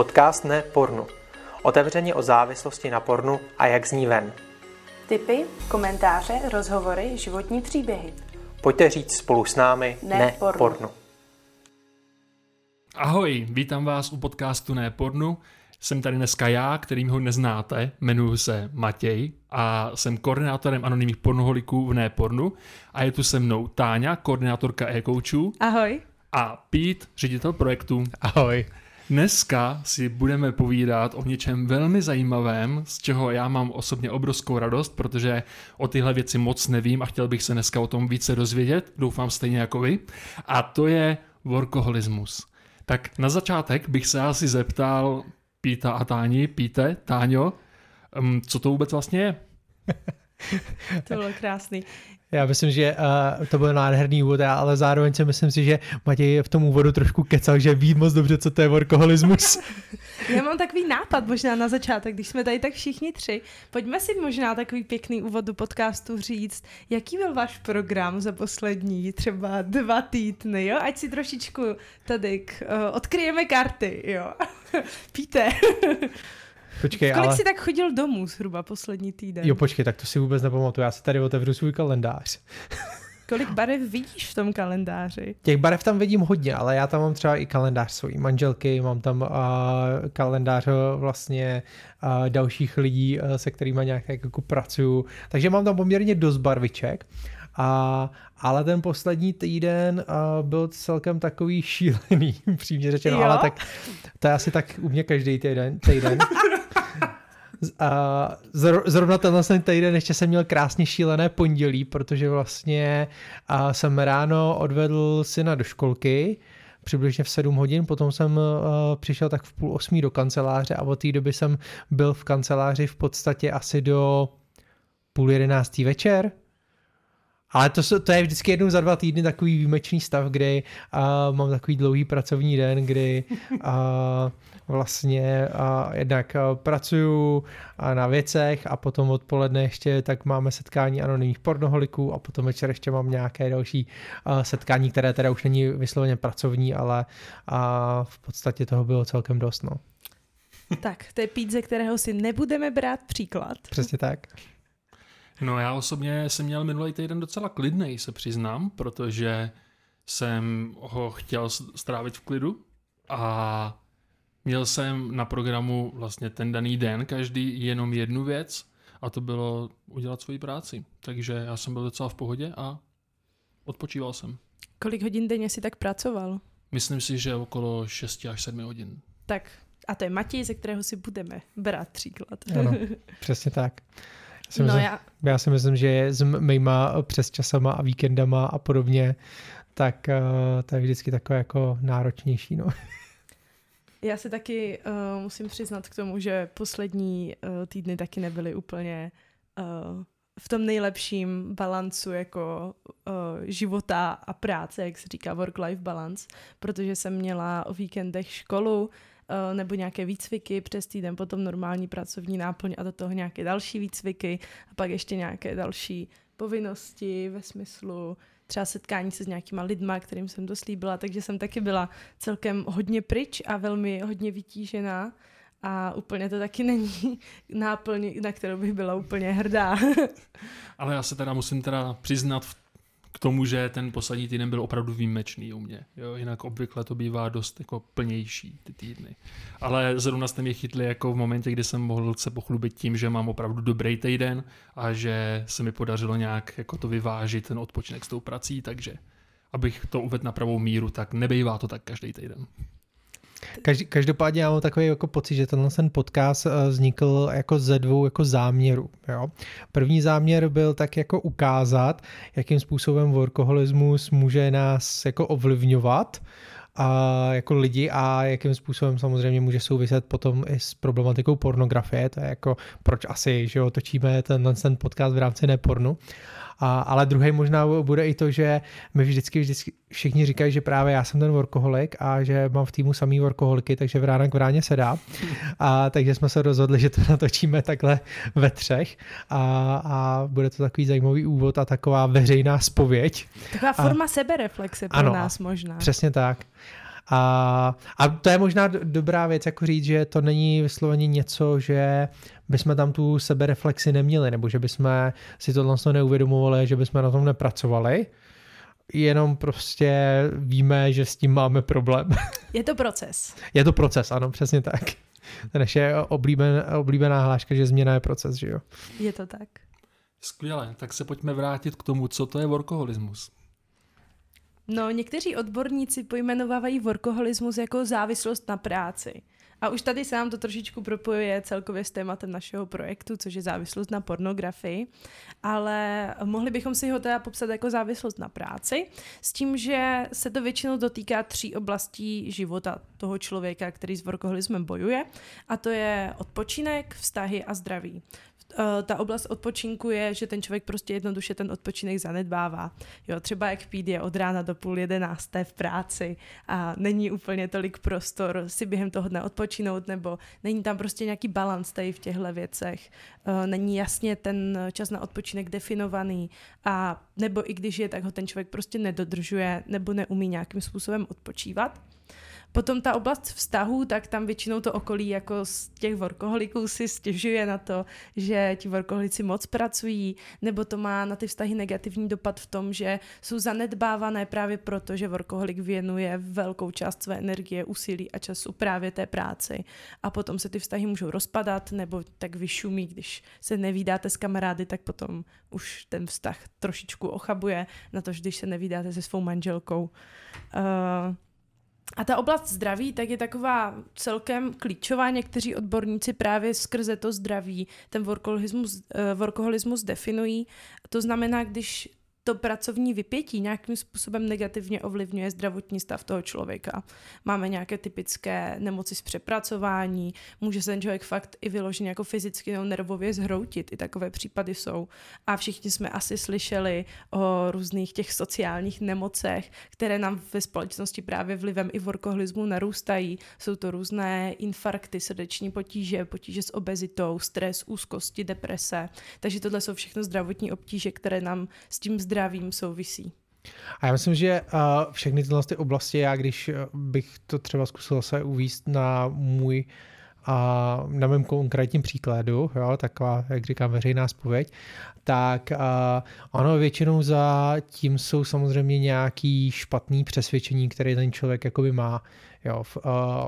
Podcast ne pornu. Otevřeně o závislosti na pornu a jak z ní ven. Tipy, komentáře, rozhovory, životní příběhy. Pojďte říct spolu s námi Ne ne, pornu. pornu. Ahoj, vítám vás u podcastu Ne pornu. Jsem tady dneska já, kterým ho neznáte, jmenuji se Matěj a jsem koordinátorem anonymních pornoholiků v Ne pornu a je tu se mnou Táňa, koordinátorka e-coachů Ahoj. a Pete, ředitel projektu. Ahoj. Dneska si budeme povídat o něčem velmi zajímavém, z čeho já mám osobně obrovskou radost, protože o tyhle věci moc nevím a chtěl bych se dneska o tom více dozvědět, doufám stejně jako vy, a to je workoholismus. Tak na začátek bych se asi zeptal Píta a Táni, Píte, Táňo, um, co to vůbec vlastně je? To bylo krásný. Já myslím, že uh, to byl nádherný úvod, ale zároveň si myslím si, že Matěj v tom úvodu trošku kecal, že ví moc dobře, co to je workoholismus. Já mám takový nápad možná na začátek, když jsme tady tak všichni tři. Pojďme si možná takový pěkný úvod do podcastu říct, jaký byl váš program za poslední třeba dva týdny, jo? Ať si trošičku tady uh, odkryjeme karty, jo? Píte, Počkej, kolik ale... jsi tak chodil domů zhruba poslední týden? Jo, počkej, tak to si vůbec nepamatuju. Já si tady otevřu svůj kalendář. Kolik barev vidíš v tom kalendáři? Těch barev tam vidím hodně, ale já tam mám třeba i kalendář svojí manželky, mám tam uh, kalendář uh, vlastně uh, dalších lidí, uh, se kterými nějak tak jako pracuju. Takže mám tam poměrně dost barviček. A, ale ten poslední týden uh, byl celkem takový šílený, přímě řečeno, Jo? ale tak to je asi tak u mě každý týden. týden. A zro- zrovna tenhle ten týden ještě jsem měl krásně šílené pondělí, protože vlastně a jsem ráno odvedl syna do školky, přibližně v 7 hodin, potom jsem uh, přišel tak v půl osmí do kanceláře a od té doby jsem byl v kanceláři v podstatě asi do půl jedenáctý večer. Ale to, to je vždycky jednou za dva týdny takový výjimečný stav, kdy uh, mám takový dlouhý pracovní den, kdy uh, vlastně uh, jednak uh, pracuju uh, na věcech a potom odpoledne ještě tak máme setkání anonymních pornoholiků a potom večer ještě mám nějaké další uh, setkání, které teda už není vysloveně pracovní, ale uh, v podstatě toho bylo celkem dost. No. Tak, to je Pít, ze kterého si nebudeme brát příklad. Přesně tak. No já osobně jsem měl minulý týden docela klidnej, se přiznám, protože jsem ho chtěl strávit v klidu a měl jsem na programu vlastně ten daný den každý jenom jednu věc a to bylo udělat svoji práci. Takže já jsem byl docela v pohodě a odpočíval jsem. Kolik hodin denně si tak pracoval? Myslím si, že okolo 6 až 7 hodin. Tak, a to je Matěj, ze kterého si budeme brát příklad. Ano, přesně tak. Já si No myslím, já, Já si myslím, že s mýma přes časama a víkendama a podobně, tak uh, to je vždycky takové jako náročnější. No. Já se taky uh, musím přiznat k tomu, že poslední uh, týdny taky nebyly úplně uh, v tom nejlepším balancu jako uh, života a práce, jak se říká work-life balance, protože jsem měla o víkendech školu nebo nějaké výcviky přes týden, potom normální pracovní náplň a do toho nějaké další výcviky a pak ještě nějaké další povinnosti ve smyslu třeba setkání se s nějakýma lidma, kterým jsem to slíbila, takže jsem taky byla celkem hodně pryč a velmi hodně vytížená a úplně to taky není náplň, na kterou bych byla úplně hrdá. Ale já se teda musím teda přiznat v- k tomu, že ten poslední týden byl opravdu výjimečný u mě. Jo, jinak obvykle to bývá dost jako plnější ty týdny. Ale zrovna jste mě chytli jako v momentě, kdy jsem mohl se pochlubit tím, že mám opravdu dobrý týden a že se mi podařilo nějak jako to vyvážit ten odpočinek s tou prací, takže abych to uvedl na pravou míru, tak nebejvá to tak každý týden. Každopádně já mám takový jako pocit, že tenhle ten podcast eh, vznikl jako ze dvou jako záměrů. Jo? První záměr byl tak jako ukázat, jakým způsobem workoholismus může nás jako ovlivňovat a jako lidi a jakým způsobem samozřejmě může souviset potom i s problematikou pornografie, to je jako proč asi, že jo, točíme tenhle ten podcast v rámci nepornu. A, ale druhý možná bude i to, že my vždycky, vždycky všichni říkají, že právě já jsem ten workoholik a že mám v týmu samý workoholiky, takže v rána k vráně se dá. A takže jsme se rozhodli, že to natočíme takhle ve třech a, a bude to takový zajímavý úvod a taková veřejná spověď. Taková A- forma sebereflexe pro Ano, nás možná. Přesně tak. A, a to je možná dobrá věc, jako říct, že to není vysloveně něco, že bychom tam tu sebereflexi neměli, nebo že bychom si tohle neuvědomovali, že bychom na tom nepracovali, jenom prostě víme, že s tím máme problém. Je to proces. Je to proces, ano, přesně tak. To je naše oblíben, oblíbená hláška, že změna je proces, že jo? Je to tak. Skvěle, tak se pojďme vrátit k tomu, co to je workoholismus. No, někteří odborníci pojmenovávají workoholismus jako závislost na práci. A už tady se nám to trošičku propojuje celkově s tématem našeho projektu, což je závislost na pornografii, ale mohli bychom si ho teda popsat jako závislost na práci, s tím, že se to většinou dotýká tří oblastí života toho člověka, který s workoholismem bojuje, a to je odpočinek, vztahy a zdraví. Uh, ta oblast odpočinku je, že ten člověk prostě jednoduše ten odpočinek zanedbává. Jo, třeba jak Pít je od rána do půl jedenácté v práci a není úplně tolik prostor si během toho dne odpočinout, nebo není tam prostě nějaký balans tady v těchto věcech. Uh, není jasně ten čas na odpočinek definovaný a nebo i když je, tak ho ten člověk prostě nedodržuje nebo neumí nějakým způsobem odpočívat. Potom ta oblast vztahů, tak tam většinou to okolí jako z těch workoholiků si stěžuje na to, že ti workoholici moc pracují, nebo to má na ty vztahy negativní dopad v tom, že jsou zanedbávané právě proto, že workoholik věnuje velkou část své energie, úsilí a času právě té práci. A potom se ty vztahy můžou rozpadat, nebo tak vyšumí, když se nevídáte s kamarády, tak potom už ten vztah trošičku ochabuje na to, že když se nevídáte se svou manželkou. Uh, a ta oblast zdraví tak je taková celkem klíčová. Někteří odborníci právě skrze to zdraví ten workoholismus, uh, workoholismus definují. To znamená, když to pracovní vypětí nějakým způsobem negativně ovlivňuje zdravotní stav toho člověka. Máme nějaké typické nemoci z přepracování, může se ten člověk fakt i vyloženě jako fyzicky nebo nervově zhroutit, i takové případy jsou. A všichni jsme asi slyšeli o různých těch sociálních nemocech, které nám ve společnosti právě vlivem i workoholismu narůstají. Jsou to různé infarkty, srdeční potíže, potíže s obezitou, stres, úzkosti, deprese. Takže tohle jsou všechno zdravotní obtíže, které nám s tím zdravím souvisí. A já myslím, že uh, všechny tyhle ty oblasti, já když uh, bych to třeba zkusil se uvíst na můj a na mém konkrétním příkladu, jo, taková, jak říkám, veřejná spověď, tak uh, ono většinou za tím jsou samozřejmě nějaký špatný přesvědčení, které ten člověk jakoby má, jo, v, uh,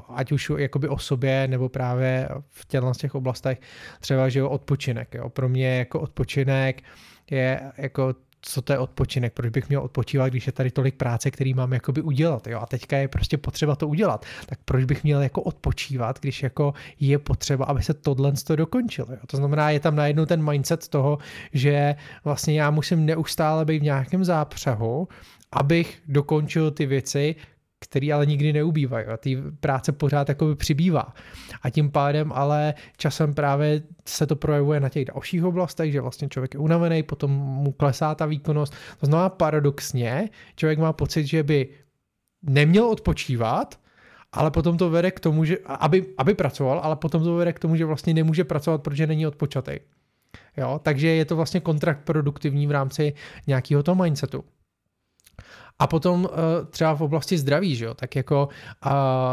ať už jakoby o sobě, nebo právě v těchto těch oblastech, třeba, že jo, odpočinek, jo, pro mě jako odpočinek je jako co to je odpočinek, proč bych měl odpočívat, když je tady tolik práce, který mám jakoby udělat, jo, a teďka je prostě potřeba to udělat, tak proč bych měl jako odpočívat, když jako je potřeba, aby se tohle to dokončilo, jo. To znamená, je tam najednou ten mindset toho, že vlastně já musím neustále být v nějakém zápřehu, abych dokončil ty věci, který ale nikdy neubývají. A ty práce pořád jakoby přibývá. A tím pádem ale časem právě se to projevuje na těch dalších oblastech, že vlastně člověk je unavený, potom mu klesá ta výkonnost. To znamená paradoxně, člověk má pocit, že by neměl odpočívat, ale potom to vede k tomu, že, aby, aby pracoval, ale potom to vede k tomu, že vlastně nemůže pracovat, protože není odpočatý. Jo, takže je to vlastně kontrakt produktivní v rámci nějakého toho mindsetu. A potom eh, třeba v oblasti zdraví, že jo, tak jako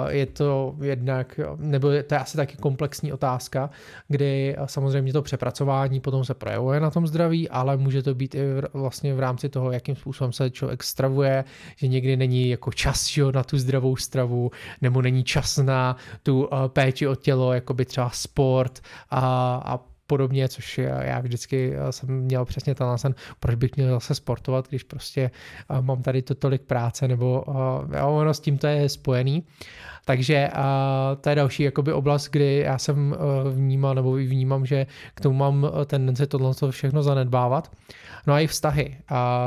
je to jednak, nebo to je asi taky komplexní otázka, kdy samozřejmě to přepracování potom se projevuje na tom zdraví, ale může to být i vlastně v rámci toho, jakým způsobem se člověk stravuje, že někdy není jako čas že jo, na tu zdravou stravu, nebo není čas na tu eh, péči o tělo, jako by třeba sport a, a podobně, což já vždycky eh, jsem měl přesně ten sen, proč bych měl zase sportovat, když prostě eh, mám tady to tolik práce, nebo eh, jo, ono s tím to je spojený. Takže to je další jakoby oblast, kdy já jsem vnímal, nebo vnímám, že k tomu mám tendenci tohle všechno zanedbávat. No a i vztahy,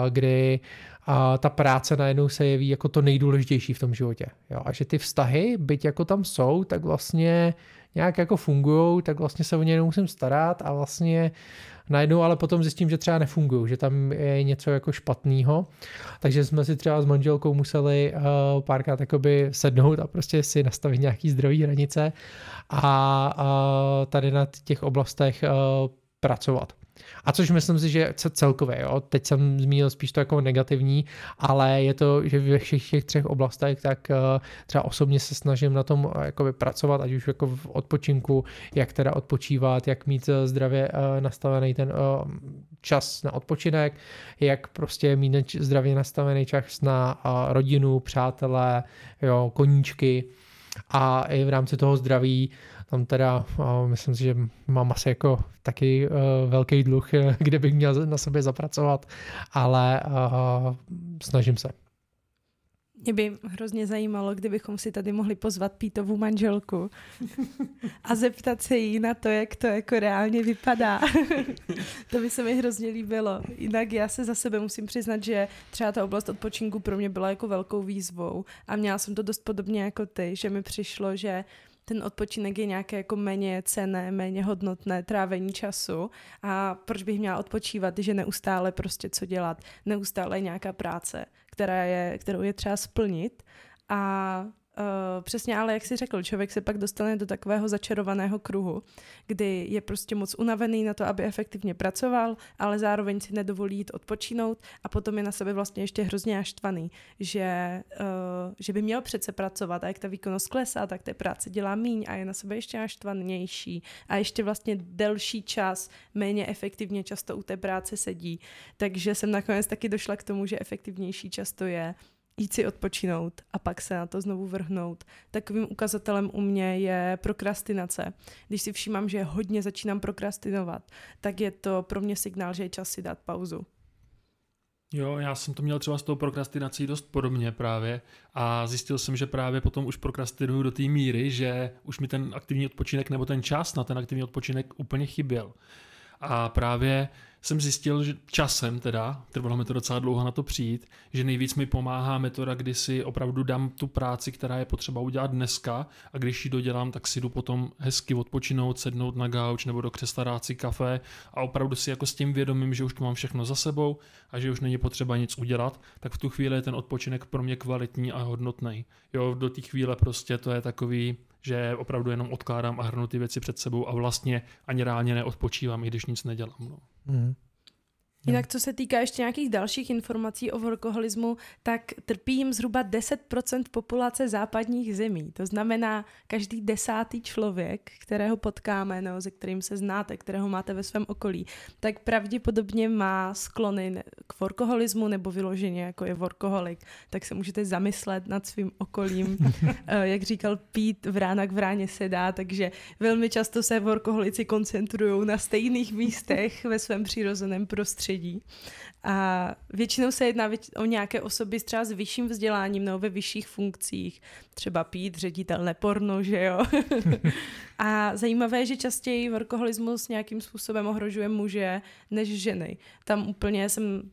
kdy a ta práce najednou se jeví jako to nejdůležitější v tom životě. Jo? A že ty vztahy, byť jako tam jsou, tak vlastně nějak jako fungují, tak vlastně se o ně nemusím starat a vlastně najednou ale potom zjistím, že třeba nefungují, že tam je něco jako špatného. Takže jsme si třeba s manželkou museli uh, párkrát jakoby sednout a prostě si nastavit nějaký zdravý hranice a uh, tady na těch oblastech uh, pracovat. A což myslím si, že celkově, jo, teď jsem zmínil spíš to jako negativní, ale je to, že ve všech těch třech oblastech, tak uh, třeba osobně se snažím na tom uh, jakoby pracovat, ať už jako v odpočinku, jak teda odpočívat, jak mít uh, zdravě nastavený ten čas na odpočinek, jak prostě mít zdravě nastavený čas na rodinu, přátelé, jo, koníčky. A i v rámci toho zdraví tam teda uh, myslím si, že mám asi jako taky uh, velký dluh, kde bych měl na sobě zapracovat, ale uh, snažím se. Mě by hrozně zajímalo, kdybychom si tady mohli pozvat Pítovu manželku a zeptat se jí na to, jak to jako reálně vypadá. to by se mi hrozně líbilo. Jinak já se za sebe musím přiznat, že třeba ta oblast odpočinku pro mě byla jako velkou výzvou a měla jsem to dost podobně jako ty, že mi přišlo, že ten odpočinek je nějaké jako méně cené, méně hodnotné trávení času. A proč bych měla odpočívat, že neustále prostě co dělat, neustále nějaká práce, která je, kterou je třeba splnit. A Uh, přesně, ale jak si řekl, člověk se pak dostane do takového začarovaného kruhu, kdy je prostě moc unavený na to, aby efektivně pracoval, ale zároveň si nedovolí jít odpočinout a potom je na sebe vlastně ještě hrozně naštvaný, že, uh, že by měl přece pracovat a jak ta výkonnost klesá, tak té práce dělá míň a je na sebe ještě naštvanější a ještě vlastně delší čas, méně efektivně často u té práce sedí. Takže jsem nakonec taky došla k tomu, že efektivnější často je jít si odpočinout a pak se na to znovu vrhnout. Takovým ukazatelem u mě je prokrastinace. Když si všímám, že hodně začínám prokrastinovat, tak je to pro mě signál, že je čas si dát pauzu. Jo, já jsem to měl třeba s tou prokrastinací dost podobně právě a zjistil jsem, že právě potom už prokrastinuju do té míry, že už mi ten aktivní odpočinek nebo ten čas na ten aktivní odpočinek úplně chyběl. A právě jsem zjistil, že časem teda, trvalo mi to docela dlouho na to přijít, že nejvíc mi pomáhá metoda, kdy si opravdu dám tu práci, která je potřeba udělat dneska a když ji dodělám, tak si jdu potom hezky odpočinout, sednout na gauč nebo do křesla dát si kafe a opravdu si jako s tím vědomím, že už to mám všechno za sebou a že už není potřeba nic udělat, tak v tu chvíli je ten odpočinek pro mě kvalitní a hodnotný. Jo, do té chvíle prostě to je takový, že opravdu jenom odkládám a hrnu ty věci před sebou a vlastně ani reálně neodpočívám, i když nic nedělám. No. Mm. Jinak co se týká ještě nějakých dalších informací o workoholismu, tak trpí jim zhruba 10% populace západních zemí. To znamená, každý desátý člověk, kterého potkáme, nebo se kterým se znáte, kterého máte ve svém okolí, tak pravděpodobně má sklony k workoholismu nebo vyloženě jako je workoholik. Tak se můžete zamyslet nad svým okolím. Eh, jak říkal Pít, vrána k vráně se dá, takže velmi často se workoholici koncentrují na stejných místech ve svém přirozeném prostředí prostředí. A většinou se jedná o nějaké osoby třeba s vyšším vzděláním nebo ve vyšších funkcích. Třeba Pít, ředitel neporno, že jo. a zajímavé je, že častěji workoholismus nějakým způsobem ohrožuje muže než ženy. Tam úplně jsem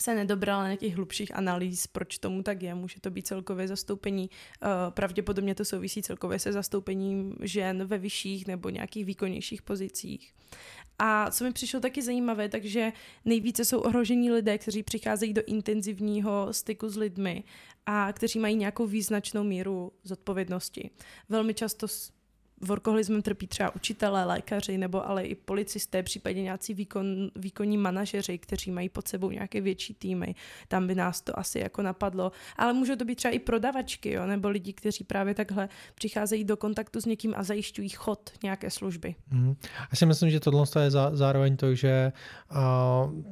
se nedobrala na těch hlubších analýz, proč tomu tak je. Může to být celkově zastoupení, uh, pravděpodobně to souvisí celkově se zastoupením žen ve vyšších nebo nějakých výkonnějších pozicích. A co mi přišlo taky zajímavé, takže nejvíce jsou ohrožení lidé, kteří přicházejí do intenzivního styku s lidmi a kteří mají nějakou význačnou míru zodpovědnosti. Velmi často workoholismem trpí třeba učitelé, lékaři nebo ale i policisté, případně nějací výkon, výkonní manažeři, kteří mají pod sebou nějaké větší týmy. Tam by nás to asi jako napadlo. Ale můžou to být třeba i prodavačky, jo, nebo lidi, kteří právě takhle přicházejí do kontaktu s někým a zajišťují chod nějaké služby. Hmm. Já si myslím, že tohle je zároveň to, že uh,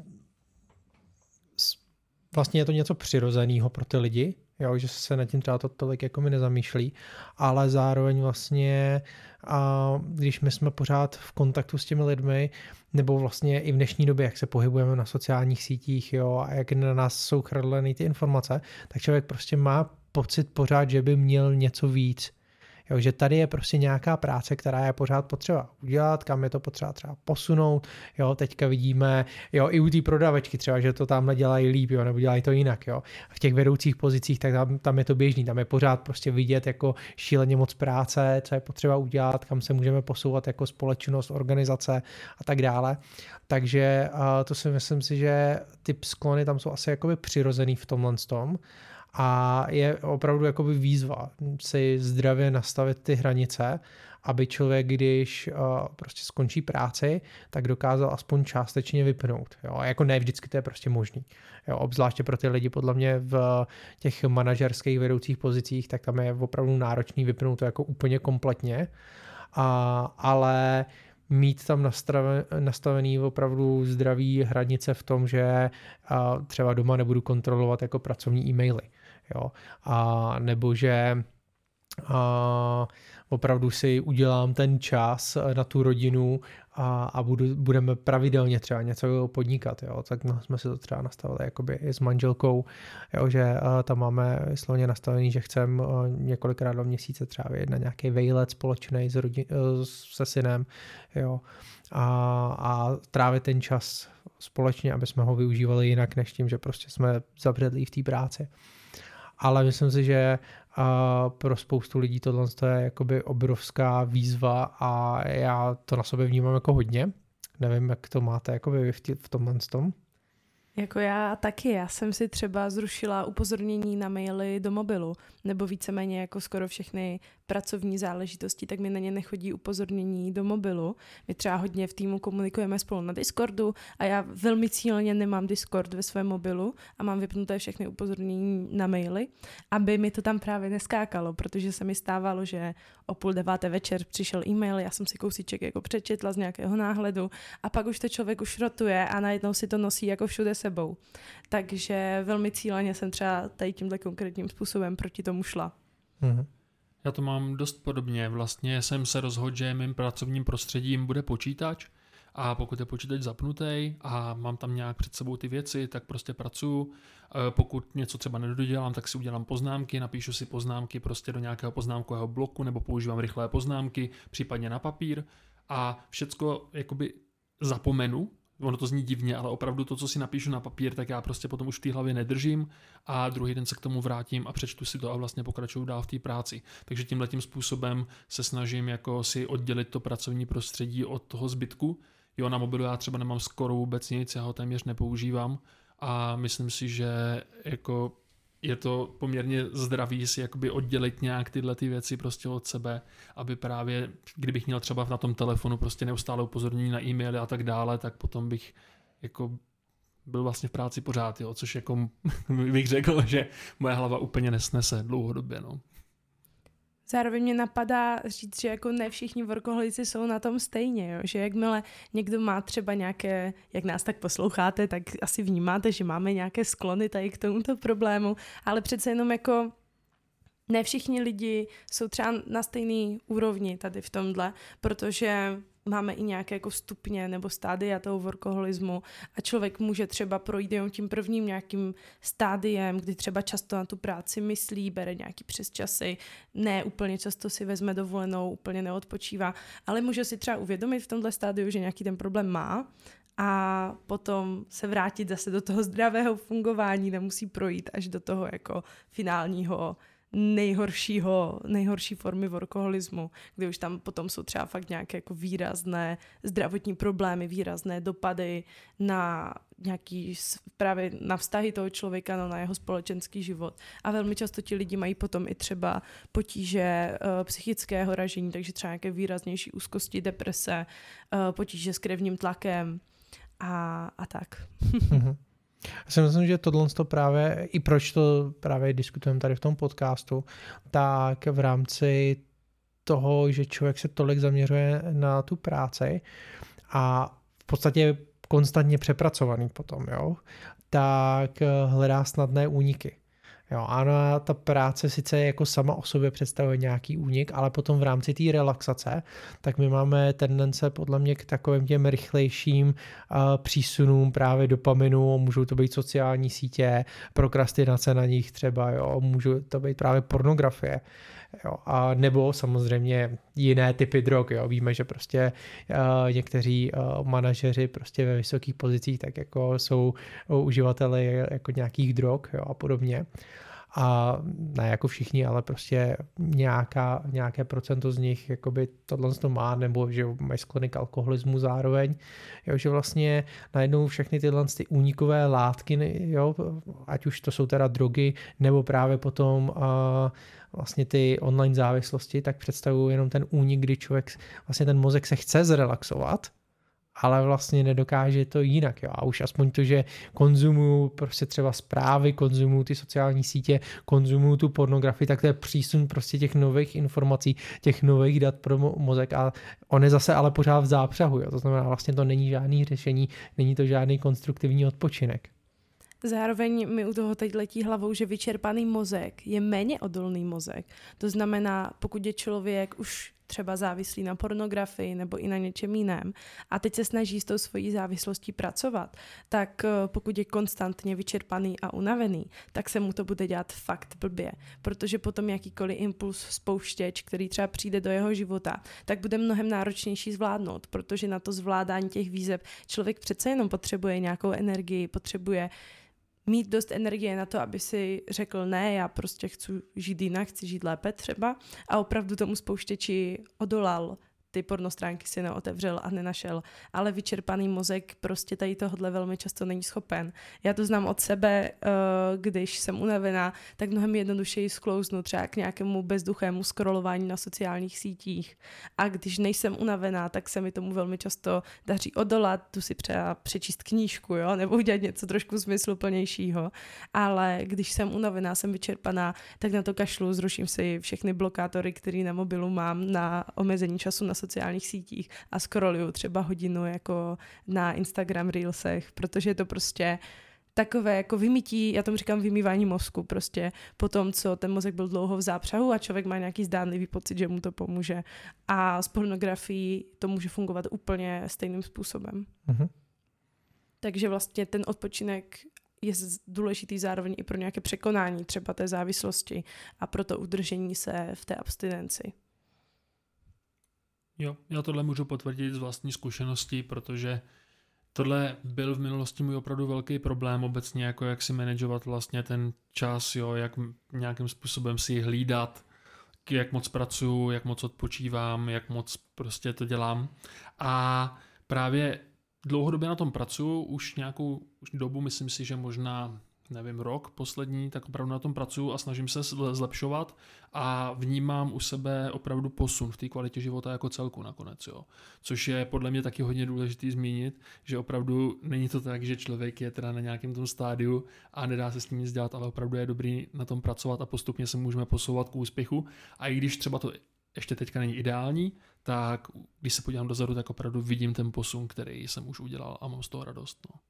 vlastně je to něco přirozeného pro ty lidi, jo, že se nad tím třeba to tolik jako mi nezamýšlí, ale zároveň vlastně, a když my jsme pořád v kontaktu s těmi lidmi, nebo vlastně i v dnešní době, jak se pohybujeme na sociálních sítích, jo, a jak na nás jsou chrlené ty informace, tak člověk prostě má pocit pořád, že by měl něco víc, Jo, že tady je prostě nějaká práce, která je pořád potřeba udělat, kam je to potřeba třeba posunout. Jo, teďka vidíme, jo, i u té prodavačky třeba, že to tamhle dělají líp, jo, nebo dělají to jinak, jo. A v těch vedoucích pozicích, tak tam, tam je to běžný, tam je pořád prostě vidět jako šíleně moc práce, co je potřeba udělat, kam se můžeme posouvat jako společnost, organizace a tak dále. Takže to si myslím si, že ty sklony tam jsou asi jakoby přirozený v tomhle tom A je opravdu jakoby výzva si zdravě nastavit ty hranice, aby člověk, když uh, prostě skončí práci, tak dokázal aspoň částečně vypnout. Jo? Jako ne vždycky to je prostě možný. Jo? Obzvláště pro ty lidi podle mě v těch manažerských vedoucích pozicích, tak tam je opravdu náročný vypnout to jako úplně kompletně. A, ale mít tam nastavený opravdu zdravý hranice v tom, že uh, třeba doma nebudu kontrolovat jako pracovní e-maily. Jo? A nebo že uh, opravdu si udělám ten čas eh, na tu rodinu a, a budu, budeme pravidelně třeba něco podnikat, jo. tak no, jsme si to třeba nastavili jakoby i s manželkou, jo, že uh, tam máme slovně nastavený, že chcem uh, několikrát do měsíce třeba vyjet na nějaký vejlet společný s rodin, se synem, jo, a, a trávit ten čas společně, aby jsme ho využívali jinak, než tím, že prostě jsme zabředli v té práci. Ale myslím si, že a pro spoustu lidí tohle je jakoby obrovská výzva a já to na sobě vnímám jako hodně. Nevím, jak to máte jakoby v, tě, v tomhle tom. Jako já taky, já jsem si třeba zrušila upozornění na maily do mobilu, nebo víceméně jako skoro všechny pracovní záležitosti, tak mi na ně nechodí upozornění do mobilu. My třeba hodně v týmu komunikujeme spolu na Discordu a já velmi cíleně nemám Discord ve svém mobilu a mám vypnuté všechny upozornění na maily, aby mi to tam právě neskákalo, protože se mi stávalo, že o půl deváté večer přišel e-mail, já jsem si kousíček jako přečetla z nějakého náhledu a pak už to člověk už rotuje a najednou si to nosí jako všude sebou. Takže velmi cíleně jsem třeba tady tímhle konkrétním způsobem proti tomu šla. Mm-hmm. Já to mám dost podobně. Vlastně jsem se rozhodl, že mým pracovním prostředím bude počítač a pokud je počítač zapnutý a mám tam nějak před sebou ty věci, tak prostě pracuji. E, pokud něco třeba nedodělám, tak si udělám poznámky, napíšu si poznámky prostě do nějakého poznámkového bloku nebo používám rychlé poznámky, případně na papír a všecko jakoby zapomenu ono to zní divně, ale opravdu to, co si napíšu na papír, tak já prostě potom už v té hlavě nedržím a druhý den se k tomu vrátím a přečtu si to a vlastně pokračuju dál v té práci. Takže tímhle tím způsobem se snažím jako si oddělit to pracovní prostředí od toho zbytku. Jo, na mobilu já třeba nemám skoro vůbec nic, já ho téměř nepoužívám a myslím si, že jako je to poměrně zdravý si jakoby oddělit nějak tyhle ty věci prostě od sebe, aby právě, kdybych měl třeba na tom telefonu prostě neustále upozornění na e-maily a tak dále, tak potom bych jako byl vlastně v práci pořád, jo, což jako bych řekl, že moje hlava úplně nesnese dlouhodobě, no. Zároveň mě napadá říct, že jako ne všichni workoholici jsou na tom stejně, jo? že jakmile někdo má třeba nějaké, jak nás tak posloucháte, tak asi vnímáte, že máme nějaké sklony tady k tomuto problému, ale přece jenom jako ne všichni lidi jsou třeba na stejné úrovni tady v tomhle, protože máme i nějaké jako stupně nebo stádia toho workoholismu a člověk může třeba projít jenom tím prvním nějakým stádiem, kdy třeba často na tu práci myslí, bere nějaký přesčasy, ne úplně často si vezme dovolenou, úplně neodpočívá, ale může si třeba uvědomit v tomhle stádiu, že nějaký ten problém má a potom se vrátit zase do toho zdravého fungování, nemusí projít až do toho jako finálního nejhoršího, nejhorší formy workoholismu, kdy už tam potom jsou třeba fakt nějaké jako výrazné zdravotní problémy, výrazné dopady na nějaký právě na vztahy toho člověka, no, na jeho společenský život. A velmi často ti lidi mají potom i třeba potíže uh, psychického ražení, takže třeba nějaké výraznější úzkosti, deprese, uh, potíže s krevním tlakem a, a tak. Já si myslím, že tohle to právě, i proč to právě diskutujeme tady v tom podcastu, tak v rámci toho, že člověk se tolik zaměřuje na tu práci a v podstatě konstantně přepracovaný potom, jo, tak hledá snadné úniky. Jo, ano, ta práce sice jako sama o sobě představuje nějaký únik, ale potom v rámci té relaxace, tak my máme tendence podle mě k takovým těm rychlejším uh, přísunům právě dopaminu, můžou to být sociální sítě, prokrastinace na nich třeba, jo, můžou to být právě pornografie. Jo, a nebo samozřejmě jiné typy drog. Jo. Víme, že prostě uh, někteří uh, manažeři prostě ve vysokých pozicích tak jako jsou uživateli jako nějakých drog jo, a podobně. a ne jako všichni, ale prostě nějaká, nějaké procento z nich jakoby tohle to má, nebo že mají sklony k alkoholismu zároveň, jo, že vlastně najednou všechny tyhle ty únikové látky, jo, ať už to jsou teda drogy, nebo právě potom uh, vlastně ty online závislosti, tak představují jenom ten únik, kdy člověk, vlastně ten mozek se chce zrelaxovat, ale vlastně nedokáže to jinak. Jo. A už aspoň to, že konzumuju prostě třeba zprávy, konzumuju ty sociální sítě, konzumuju tu pornografii, tak to je přísun prostě těch nových informací, těch nových dat pro mozek a on je zase ale pořád v zápřahu. Jo. To znamená, vlastně to není žádný řešení, není to žádný konstruktivní odpočinek. Zároveň mi u toho teď letí hlavou, že vyčerpaný mozek je méně odolný mozek. To znamená, pokud je člověk už třeba závislý na pornografii nebo i na něčem jiném a teď se snaží s tou svojí závislostí pracovat, tak eh, pokud je konstantně vyčerpaný a unavený, tak se mu to bude dělat fakt blbě, protože potom jakýkoliv impuls spouštěč, který třeba přijde do jeho života, tak bude mnohem náročnější zvládnout, protože na to zvládání těch výzev člověk přece jenom potřebuje nějakou energii, potřebuje mít dost energie na to, aby si řekl ne, já prostě chci žít jinak, chci žít lépe třeba. A opravdu tomu spouštěči odolal ty pornostránky si neotevřel a nenašel, ale vyčerpaný mozek prostě tady tohle velmi často není schopen. Já to znám od sebe, eh, když jsem unavená, tak mnohem jednodušeji sklouznu třeba k nějakému bezduchému scrollování na sociálních sítích. A když nejsem unavená, tak se mi tomu velmi často daří odolat, tu si třeba přečíst knížku, jo, nebo udělat něco trošku smysluplnějšího. Ale když jsem unavená, jsem vyčerpaná, tak na to kašlu, zruším si všechny blokátory, které na mobilu mám na omezení času na sociálních sítích a scrolluju třeba hodinu jako na Instagram Reelsech, protože je to prostě takové jako vymítí, já tomu říkám vymývání mozku, prostě po tom, co ten mozek byl dlouho v zápřahu a člověk má nějaký zdánlivý pocit, že mu to pomůže. A s pornografií to může fungovat úplně stejným způsobem. Mm-hmm. Takže vlastně ten odpočinek je důležitý zároveň i pro nějaké překonání třeba té závislosti a pro to udržení se v té abstinenci. Jo, já tohle můžu potvrdit z vlastní zkušenosti, protože tohle byl v minulosti můj opravdu velký problém obecně, jako jak si manažovat vlastně ten čas, jo, jak nějakým způsobem si hlídat, jak moc pracuji, jak moc odpočívám, jak moc prostě to dělám. A právě dlouhodobě na tom pracuji, už nějakou dobu, myslím si, že možná nevím, rok poslední, tak opravdu na tom pracuji a snažím se zlepšovat a vnímám u sebe opravdu posun v té kvalitě života jako celku nakonec, jo. Což je podle mě taky hodně důležitý zmínit, že opravdu není to tak, že člověk je teda na nějakém tom stádiu a nedá se s ním nic dělat, ale opravdu je dobrý na tom pracovat a postupně se můžeme posouvat k úspěchu. A i když třeba to ještě teďka není ideální, tak když se podívám dozadu, tak opravdu vidím ten posun, který jsem už udělal a mám z toho radost. No.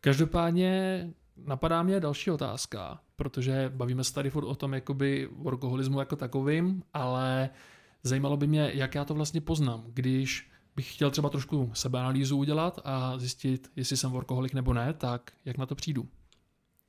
Každopádně napadá mě další otázka, protože bavíme se tady furt o tom jakoby workoholismu jako takovým, ale zajímalo by mě, jak já to vlastně poznám, když bych chtěl třeba trošku sebeanalýzu udělat a zjistit, jestli jsem workoholik nebo ne, tak jak na to přijdu.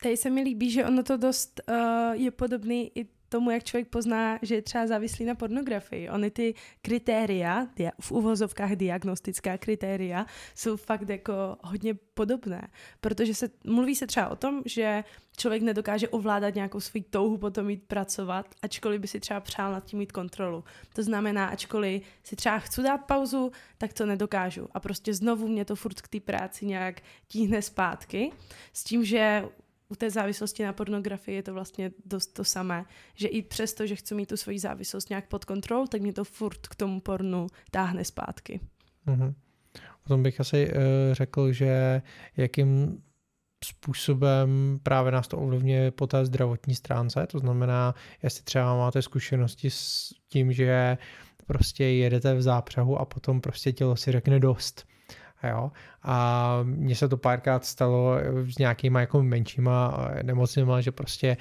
Tady se mi líbí, že ono to dost uh, je podobný i tomu, jak člověk pozná, že je třeba závislý na pornografii. Ony ty kritéria, v uvozovkách diagnostická kritéria, jsou fakt jako hodně podobné, protože se mluví se třeba o tom, že člověk nedokáže ovládat nějakou svou touhu potom jít pracovat, ačkoliv by si třeba přál nad tím mít kontrolu. To znamená, ačkoliv si třeba chci dát pauzu, tak to nedokážu. A prostě znovu mě to furt k té práci nějak tíhne zpátky. S tím, že u té závislosti na pornografii je to vlastně dost to samé, že i přesto, že chci mít tu svoji závislost nějak pod kontrolou, tak mě to furt k tomu pornu táhne zpátky. Mm-hmm. Potom bych asi uh, řekl, že jakým způsobem právě nás to ovlivňuje po té zdravotní stránce, to znamená, jestli třeba máte zkušenosti s tím, že prostě jedete v zápřahu a potom prostě tělo si řekne dost Jo? A mně se to párkrát stalo s nějakýma jako menšíma eh, nemocnýma, že prostě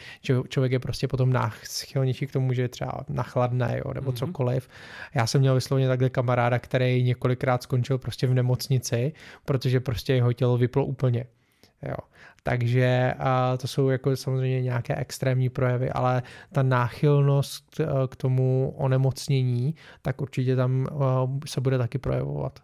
člověk je prostě potom náchylnější k tomu, že je třeba nachladné jo? nebo mm-hmm. cokoliv. Já jsem měl vyslovně takhle kamaráda, který několikrát skončil prostě v nemocnici, protože prostě jeho tělo vyplo úplně. Jo. Takže a to jsou jako samozřejmě nějaké extrémní projevy, ale ta náchylnost k tomu onemocnění, tak určitě tam se bude taky projevovat.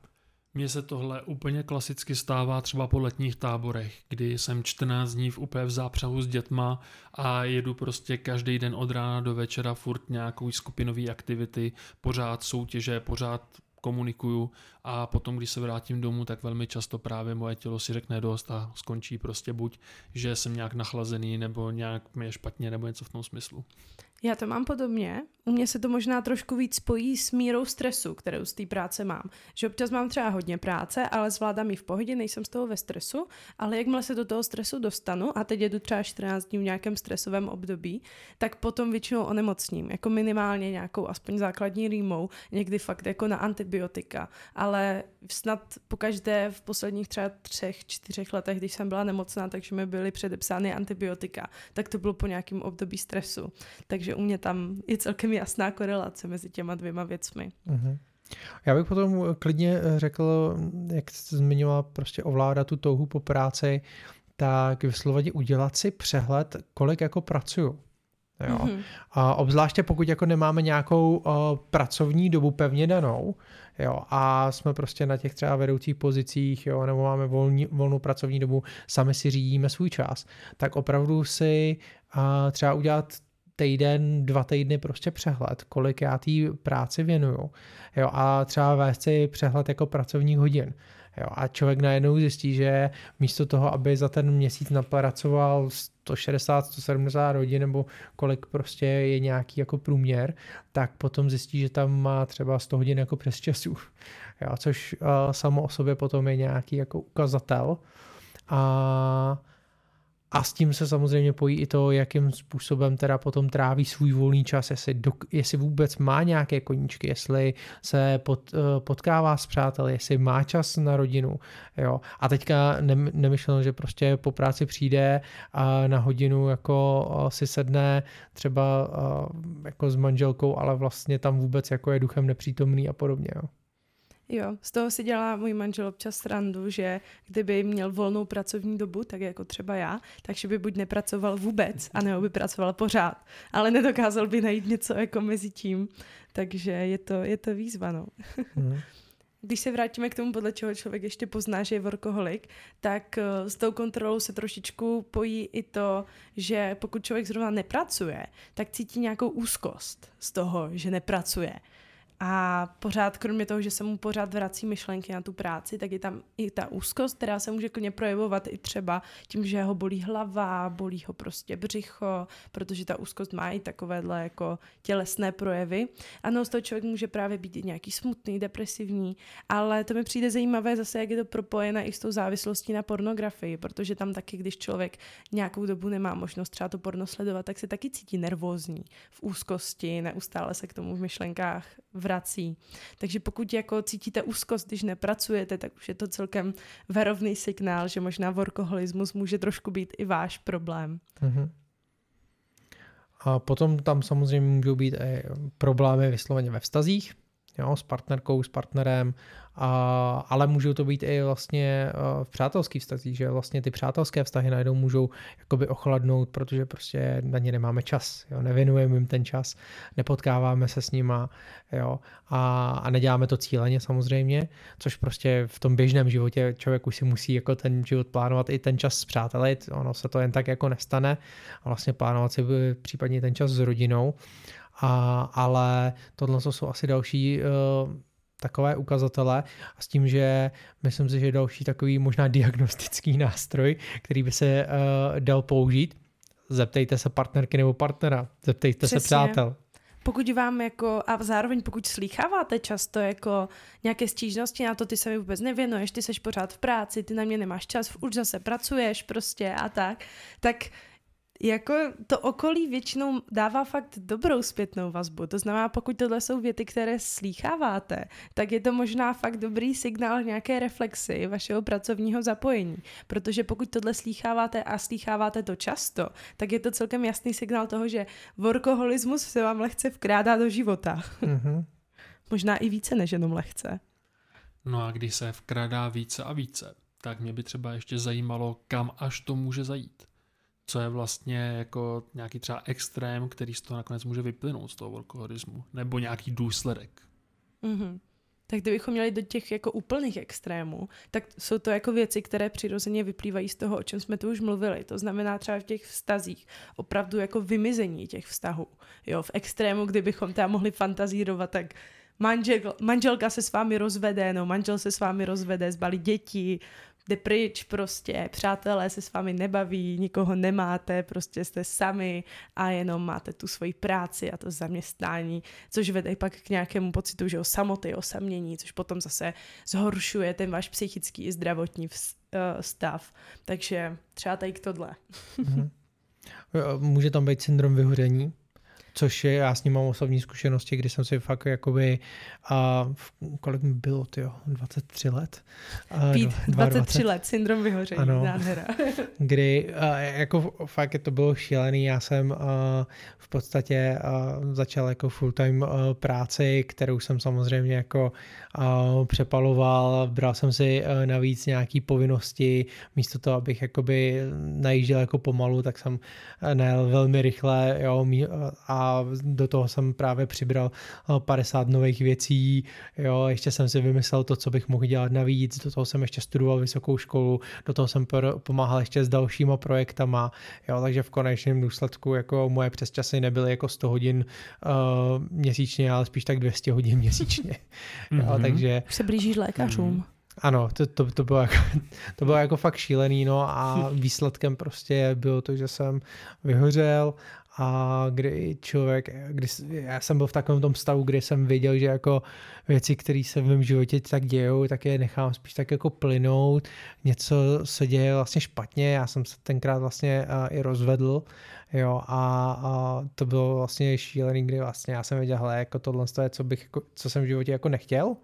Mně se tohle úplně klasicky stává třeba po letních táborech, kdy jsem 14 dní v úplně v zápřahu s dětma a jedu prostě každý den od rána do večera furt nějakou skupinový aktivity, pořád soutěže, pořád komunikuju a potom, když se vrátím domů, tak velmi často právě moje tělo si řekne dost a skončí prostě buď, že jsem nějak nachlazený nebo nějak mi je špatně nebo něco v tom smyslu. Já to mám podobně. U mě se to možná trošku víc spojí s mírou stresu, kterou z té práce mám. Že občas mám třeba hodně práce, ale zvládám ji v pohodě, nejsem z toho ve stresu, ale jakmile se do toho stresu dostanu a teď jedu třeba 14 dní v nějakém stresovém období, tak potom většinou onemocním, jako minimálně nějakou aspoň základní rýmou, někdy fakt jako na antibiotika, ale snad pokaždé v posledních třeba třech, čtyřech letech, když jsem byla nemocná, takže mi byly předepsány antibiotika, tak to bylo po nějakém období stresu. Takže u mě tam je celkem jasná korelace mezi těma dvěma věcmi. Uh-huh. Já bych potom klidně řekl, jak jsi zmiňovala, prostě ovládat tu touhu po práci, tak vysloveně udělat si přehled, kolik jako pracuju. Jo. Mm-hmm. A obzvláště pokud jako nemáme nějakou uh, pracovní dobu pevně danou, jo, a jsme prostě na těch třeba vedoucích pozicích, jo, nebo máme volní, volnou pracovní dobu, sami si řídíme svůj čas, tak opravdu si uh, třeba udělat týden, dva týdny prostě přehled, kolik já té práci věnuju. Jo, a třeba vést si přehled jako pracovních hodin. Jo, a člověk najednou zjistí, že místo toho, aby za ten měsíc napracoval 160, 170 hodin nebo kolik prostě je nějaký jako průměr, tak potom zjistí, že tam má třeba 100 hodin jako přes času. Jo, což uh, samo o sobě potom je nějaký jako ukazatel. A a s tím se samozřejmě pojí i to, jakým způsobem teda potom tráví svůj volný čas, jestli, do, jestli vůbec má nějaké koníčky, jestli se pot, eh, potkává s přáteli, jestli má čas na rodinu. Jo. A teďka ne, nemyšleno, že prostě po práci přijde a na hodinu jako eh, si sedne třeba eh, jako s manželkou, ale vlastně tam vůbec jako je duchem nepřítomný a podobně. Jo. Jo, z toho si dělá můj manžel občas srandu, že kdyby měl volnou pracovní dobu, tak jako třeba já, takže by buď nepracoval vůbec, anebo by pracoval pořád, ale nedokázal by najít něco jako mezi tím, takže je to, je to výzva, no. Mm. Když se vrátíme k tomu, podle čeho člověk ještě pozná, že je workoholik, tak eh, s tou kontrolou se trošičku pojí i to, že pokud člověk zrovna nepracuje, tak cítí nějakou úzkost z toho, že nepracuje. A pořád, kromě toho, že se mu pořád vrací myšlenky na tu práci, tak je tam i ta úzkost, která se může klidně projevovat i třeba tím, že ho bolí hlava, bolí ho prostě břicho, protože ta úzkost má i takovéhle jako tělesné projevy. Ano, z toho člověk může právě být i nějaký smutný, depresivní, ale to mi přijde zajímavé zase, jak je to propojené i s tou závislostí na pornografii, protože tam taky, když člověk nějakou dobu nemá možnost třeba to porno sledovat, tak se taky cítí nervózní, v úzkosti, neustále se k tomu v myšlenkách vrací. Takže pokud jako cítíte úzkost, když nepracujete, tak už je to celkem varovný signál, že možná workoholismus může trošku být i váš problém. Mm-hmm. A potom tam samozřejmě můžou být i problémy vysloveně ve vztazích, jo, s partnerkou, s partnerem, a, ale můžou to být i vlastně v přátelských vztazích, že vlastně ty přátelské vztahy najednou můžou jakoby ochladnout, protože prostě na ně nemáme čas, jo, nevěnujeme jim ten čas, nepotkáváme se s nima, jo, a, a neděláme to cíleně samozřejmě, což prostě v tom běžném životě člověk už si musí jako ten život plánovat i ten čas s přáteli, ono se to jen tak jako nestane a vlastně plánovat si případně ten čas s rodinou, a, ale tohle jsou asi další uh, takové ukazatele a s tím, že myslím si, že další takový možná diagnostický nástroj, který by se uh, dal použít, zeptejte se partnerky nebo partnera, zeptejte Přesně. se přátel. Pokud vám jako, a zároveň pokud slýcháváte často jako nějaké stížnosti na to, ty se mi vůbec nevěnuješ, ty seš pořád v práci, ty na mě nemáš čas, už zase pracuješ prostě a tak, tak jako to okolí většinou dává fakt dobrou zpětnou vazbu. To znamená, pokud tohle jsou věty, které slýcháváte, tak je to možná fakt dobrý signál nějaké reflexy vašeho pracovního zapojení. Protože pokud tohle slýcháváte a slýcháváte to často, tak je to celkem jasný signál toho, že workoholismus se vám lehce vkrádá do života. Mm-hmm. možná i více než jenom lehce. No a když se vkrádá více a více, tak mě by třeba ještě zajímalo, kam až to může zajít co je vlastně jako nějaký třeba extrém, který z toho nakonec může vyplynout z toho workoholismu, nebo nějaký důsledek. Mm-hmm. tak kdybychom měli do těch jako úplných extrémů, tak jsou to jako věci, které přirozeně vyplývají z toho, o čem jsme tu už mluvili. To znamená třeba v těch vztazích opravdu jako vymizení těch vztahů. Jo, v extrému, kdybychom tam mohli fantazírovat, tak manžel, manželka se s vámi rozvede, no manžel se s vámi rozvede, zbalí děti, jde pryč prostě, přátelé se s vámi nebaví, nikoho nemáte, prostě jste sami a jenom máte tu svoji práci a to zaměstnání, což vede pak k nějakému pocitu, že o samoty, osamění, což potom zase zhoršuje ten váš psychický i zdravotní eh, stav. Takže třeba tady k tohle. Mhm. Může tam být syndrom vyhoření, což je, já s ním mám osobní zkušenosti, kdy jsem si fakt jakoby, a kolik mi bylo, tyjo, 23 let? A, Pít, 23 let, syndrom vyhoření, ano, nádhera. kdy a, jako fakt to bylo šílený, já jsem a, v podstatě a, začal jako full time a, práci, kterou jsem samozřejmě jako a, přepaloval, bral jsem si a, navíc nějaký povinnosti, místo toho, abych jakoby najížděl jako pomalu, tak jsem najel velmi rychle, jo, a a do toho jsem právě přibral 50 eh, nových věcí, jo, ještě jsem si vymyslel to, co bych mohl dělat navíc, do toho jsem ještě studoval vysokou školu, do toho jsem pomáhal ještě s dalšíma projektama, jo, takže v konečném důsledku jako moje přesčasy nebyly jako 100 hodin uh, měsíčně, ale spíš tak 200 hodin měsíčně, jo, mm-hmm. takže... Už se blížíš lékařům. Mm. Ano, to, to, to, bylo jako, to bylo jako fakt šílený, no a výsledkem prostě bylo to, že jsem vyhořel a kdy člověk, kdy, já jsem byl v takovém tom stavu, kdy jsem věděl, že jako věci, které se v mém životě tak dějou, tak je nechám spíš tak jako plynout, něco se děje vlastně špatně, já jsem se tenkrát vlastně uh, i rozvedl, jo, a, a to bylo vlastně šílený, kdy vlastně já jsem věděl, hele, jako tohle je, co bych, jako, co jsem v životě jako nechtěl,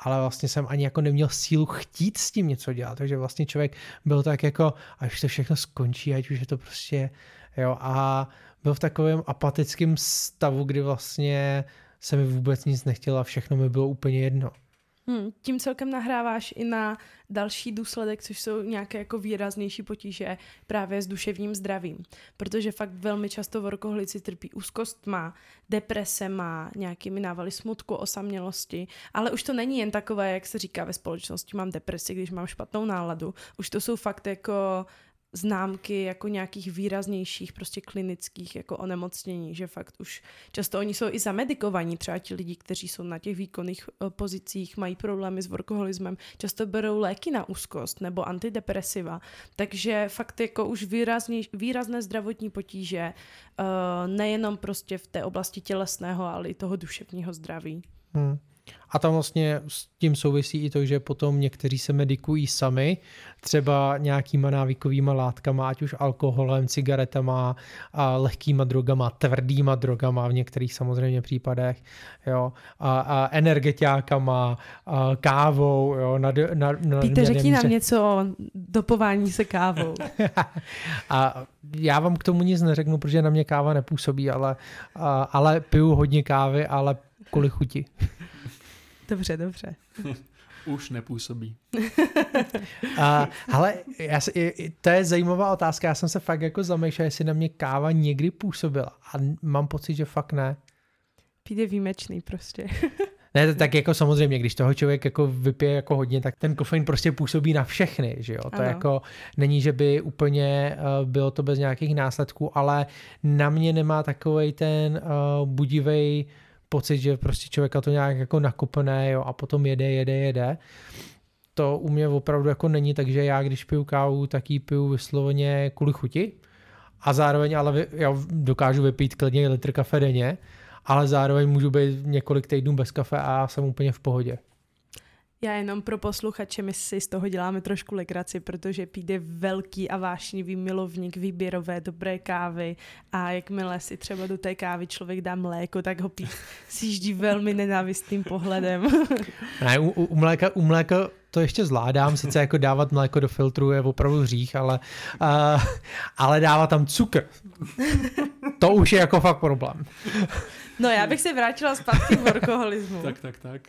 ale vlastně jsem ani jako neměl sílu chtít s tím něco dělat, takže vlastně člověk byl tak jako, až to všechno skončí, ať už je to prostě, jo, a byl v takovém apatickém stavu, kdy vlastně se mi vůbec nic nechtělo a všechno mi bylo úplně jedno. Hmm, tím celkem nahráváš i na další důsledek, což jsou nějaké jako výraznější potíže právě s duševním zdravím. Protože fakt velmi často workoholici trpí úzkost má, deprese má, nějakými návaly smutku, osamělosti, ale už to není jen takové, jak se říká ve společnosti, mám depresi, když mám špatnou náladu. Už to jsou fakt jako známky jako nějakých výraznějších prostě klinických jako onemocnění, že fakt už často oni jsou i zamedikovaní, třeba ti lidi, kteří jsou na těch výkonných eh, pozicích, mají problémy s workoholismem, často berou léky na úzkost nebo antidepresiva, takže fakt jako už výrazně, výrazné zdravotní potíže, uh, nejenom prostě v té oblasti tělesného, ale i toho duševního zdraví. Hmm. A tam vlastně s tím souvisí i to, že potom někteří se medikují sami, třeba nějakýma návykovýma látkama, ať už alkoholem, cigaretama, a lehkýma drogama, tvrdýma drogama v některých samozřejmě případech, jo, a, a energetiákama, a kávou, jo, na, na, na Píte, řekni nám něco o dopování se kávou. a já vám k tomu nic neřeknu, protože na mě káva nepůsobí, ale, a, ale piju hodně kávy, ale kvůli chuti. Dobře, dobře. Už nepůsobí. A, ale já se, to je zajímavá otázka. Já jsem se fakt jako zamýšlel, jestli na mě káva někdy působila. A mám pocit, že fakt ne. Přijde výjimečný prostě. Ne, tak jako samozřejmě, když toho člověk jako vypije jako hodně, tak ten kofein prostě působí na všechny, že jo. To ano. jako není, že by úplně uh, bylo to bez nějakých následků, ale na mě nemá takový ten uh, budivej pocit, že prostě člověka to nějak jako nakopne jo, a potom jede, jede, jede. To u mě opravdu jako není, takže já když piju kávu, tak ji piju vysloveně kvůli chuti a zároveň ale já dokážu vypít klidně litr kafe denně, ale zároveň můžu být několik týdnů bez kafe a jsem úplně v pohodě. Já jenom pro posluchače, my si z toho děláme trošku legraci, protože přijde velký a vášnivý milovník výběrové dobré kávy a jakmile si třeba do té kávy člověk dá mléko, tak ho pí, sjíždí velmi nenávistným pohledem. ne, u, u, mléka, u mléka to ještě zvládám, sice jako dávat mléko do filtru je opravdu hřích, ale, uh, ale dávat tam cukr, to už je jako fakt problém. No já bych se vrátila zpátky k workoholismu. tak, tak, tak.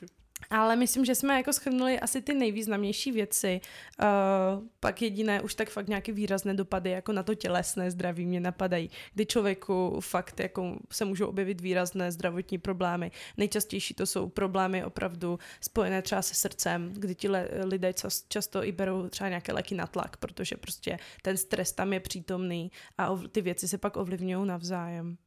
Ale myslím, že jsme jako schrnuli asi ty nejvýznamnější věci. Uh, pak jediné už tak fakt nějaké výrazné dopady jako na to tělesné zdraví mě napadají, kdy člověku fakt jako se můžou objevit výrazné zdravotní problémy. Nejčastější to jsou problémy opravdu spojené třeba se srdcem, kdy ti lidé často i berou třeba nějaké léky na tlak, protože prostě ten stres tam je přítomný a ty věci se pak ovlivňují navzájem.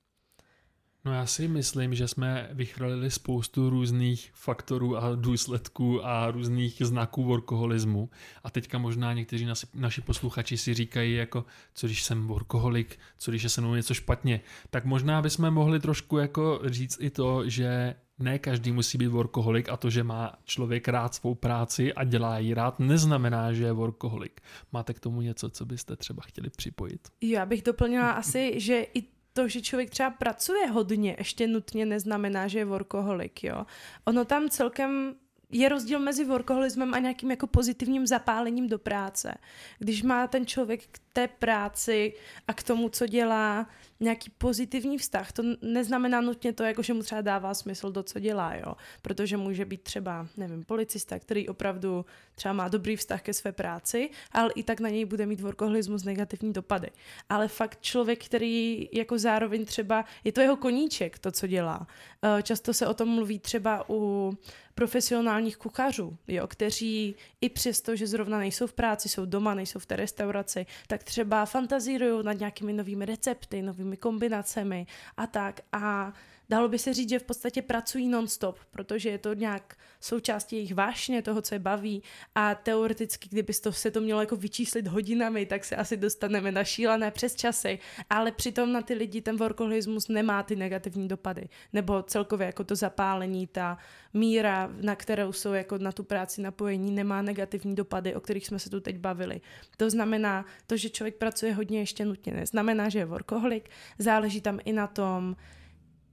No já si myslím, že jsme vychralili spoustu různých faktorů a důsledků a různých znaků workoholismu. A teďka možná někteří nasi, naši posluchači si říkají jako, co když jsem workoholik, co když je se mnou něco špatně. Tak možná bychom mohli trošku jako říct i to, že ne každý musí být workoholik a to, že má člověk rád svou práci a dělá ji rád, neznamená, že je workoholik. Máte k tomu něco, co byste třeba chtěli připojit? Já bych doplnila asi, že i to, že člověk třeba pracuje hodně, ještě nutně neznamená, že je workoholik, jo. Ono tam celkem je rozdíl mezi workoholismem a nějakým jako pozitivním zapálením do práce. Když má ten člověk té práci a k tomu, co dělá, nějaký pozitivní vztah, to neznamená nutně to, jako že mu třeba dává smysl to, co dělá, jo. Protože může být třeba, nevím, policista, který opravdu třeba má dobrý vztah ke své práci, ale i tak na něj bude mít workoholismus negativní dopady. Ale fakt člověk, který jako zároveň třeba, je to jeho koníček, to, co dělá. Eh, často se o tom mluví třeba u profesionálních kuchařů, jo, kteří i přesto, že zrovna nejsou v práci, jsou doma, nejsou v té restauraci, tak třeba fantazírují nad nějakými novými recepty, novými kombinacemi a tak. A dalo by se říct, že v podstatě pracují non-stop, protože je to nějak součástí jejich vášně, toho, co je baví. A teoreticky, kdyby to, se to mělo jako vyčíslit hodinami, tak se asi dostaneme na šílené přes časy, ale přitom na ty lidi ten workoholismus nemá ty negativní dopady, nebo celkově jako to zapálení, ta míra, na kterou jsou jako na tu práci napojení, nemá negativní dopady, o kterých jsme se tu teď bavili. To znamená, to, že člověk pracuje hodně, ještě nutně neznamená, že je workoholik, záleží tam i na tom,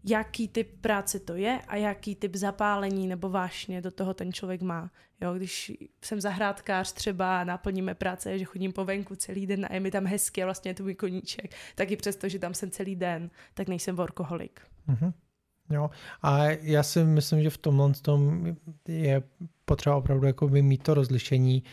jaký typ práce to je a jaký typ zapálení nebo vášně do toho ten člověk má. Jo, když jsem zahrádkář třeba naplníme práce, že chodím po venku celý den a je mi tam hezky a vlastně je to můj koníček, tak i přesto, že tam jsem celý den, tak nejsem workoholik. Mm-hmm. Jo, a já si myslím, že v tomhle tom je potřeba opravdu jako mít to rozlišení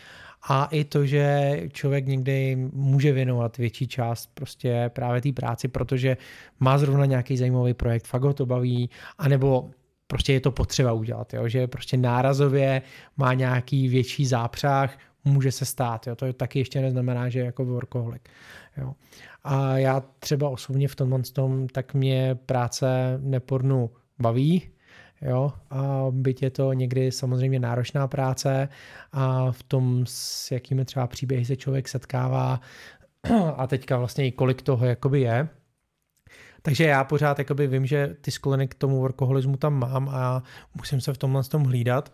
a i to, že člověk někdy může věnovat větší část prostě právě té práci, protože má zrovna nějaký zajímavý projekt, fakt ho to baví, anebo prostě je to potřeba udělat, jo? že prostě nárazově má nějaký větší zápřah, může se stát. Jo? To taky ještě neznamená, že je jako workoholik. Jo? A já třeba osobně v tomhle tom, tak mě práce nepornu baví, Jo, a byť je to někdy samozřejmě náročná práce a v tom, s jakými třeba příběhy se člověk setkává a teďka vlastně i kolik toho jakoby je, takže já pořád jakoby vím, že ty sklony k tomu workoholismu tam mám a musím se v tomhle tom hlídat,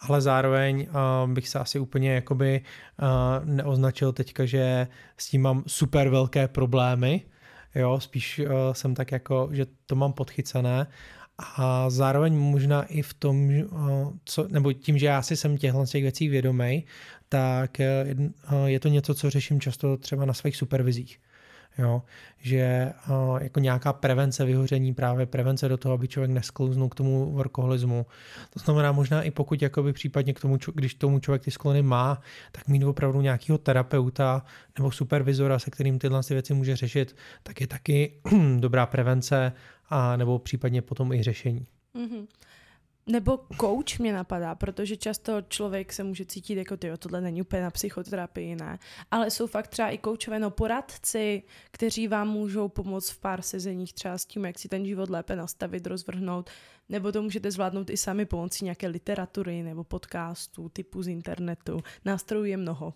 ale zároveň uh, bych se asi úplně jakoby uh, neoznačil teďka, že s tím mám super velké problémy, jo, spíš uh, jsem tak jako, že to mám podchycené a zároveň možná i v tom, co, nebo tím, že já si jsem těchto těch věcí vědomý, tak je to něco, co řeším často třeba na svých supervizích. Jo, že uh, jako nějaká prevence vyhoření, právě prevence do toho, aby člověk nesklouznul k tomu workoholismu. To znamená možná i pokud jakoby případně k tomu, když tomu člověk ty sklony má, tak mít opravdu nějakého terapeuta nebo supervizora, se kterým tyhle věci může řešit, tak je taky dobrá prevence a nebo případně potom i řešení. Mm-hmm. Nebo coach mě napadá, protože často člověk se může cítit jako ty, tohle není úplně na psychoterapii, ne. Ale jsou fakt třeba i koučové, no poradci, kteří vám můžou pomoct v pár sezeních třeba s tím, jak si ten život lépe nastavit, rozvrhnout, nebo to můžete zvládnout i sami pomocí nějaké literatury nebo podcastů, typu z internetu. Nástrojů je mnoho.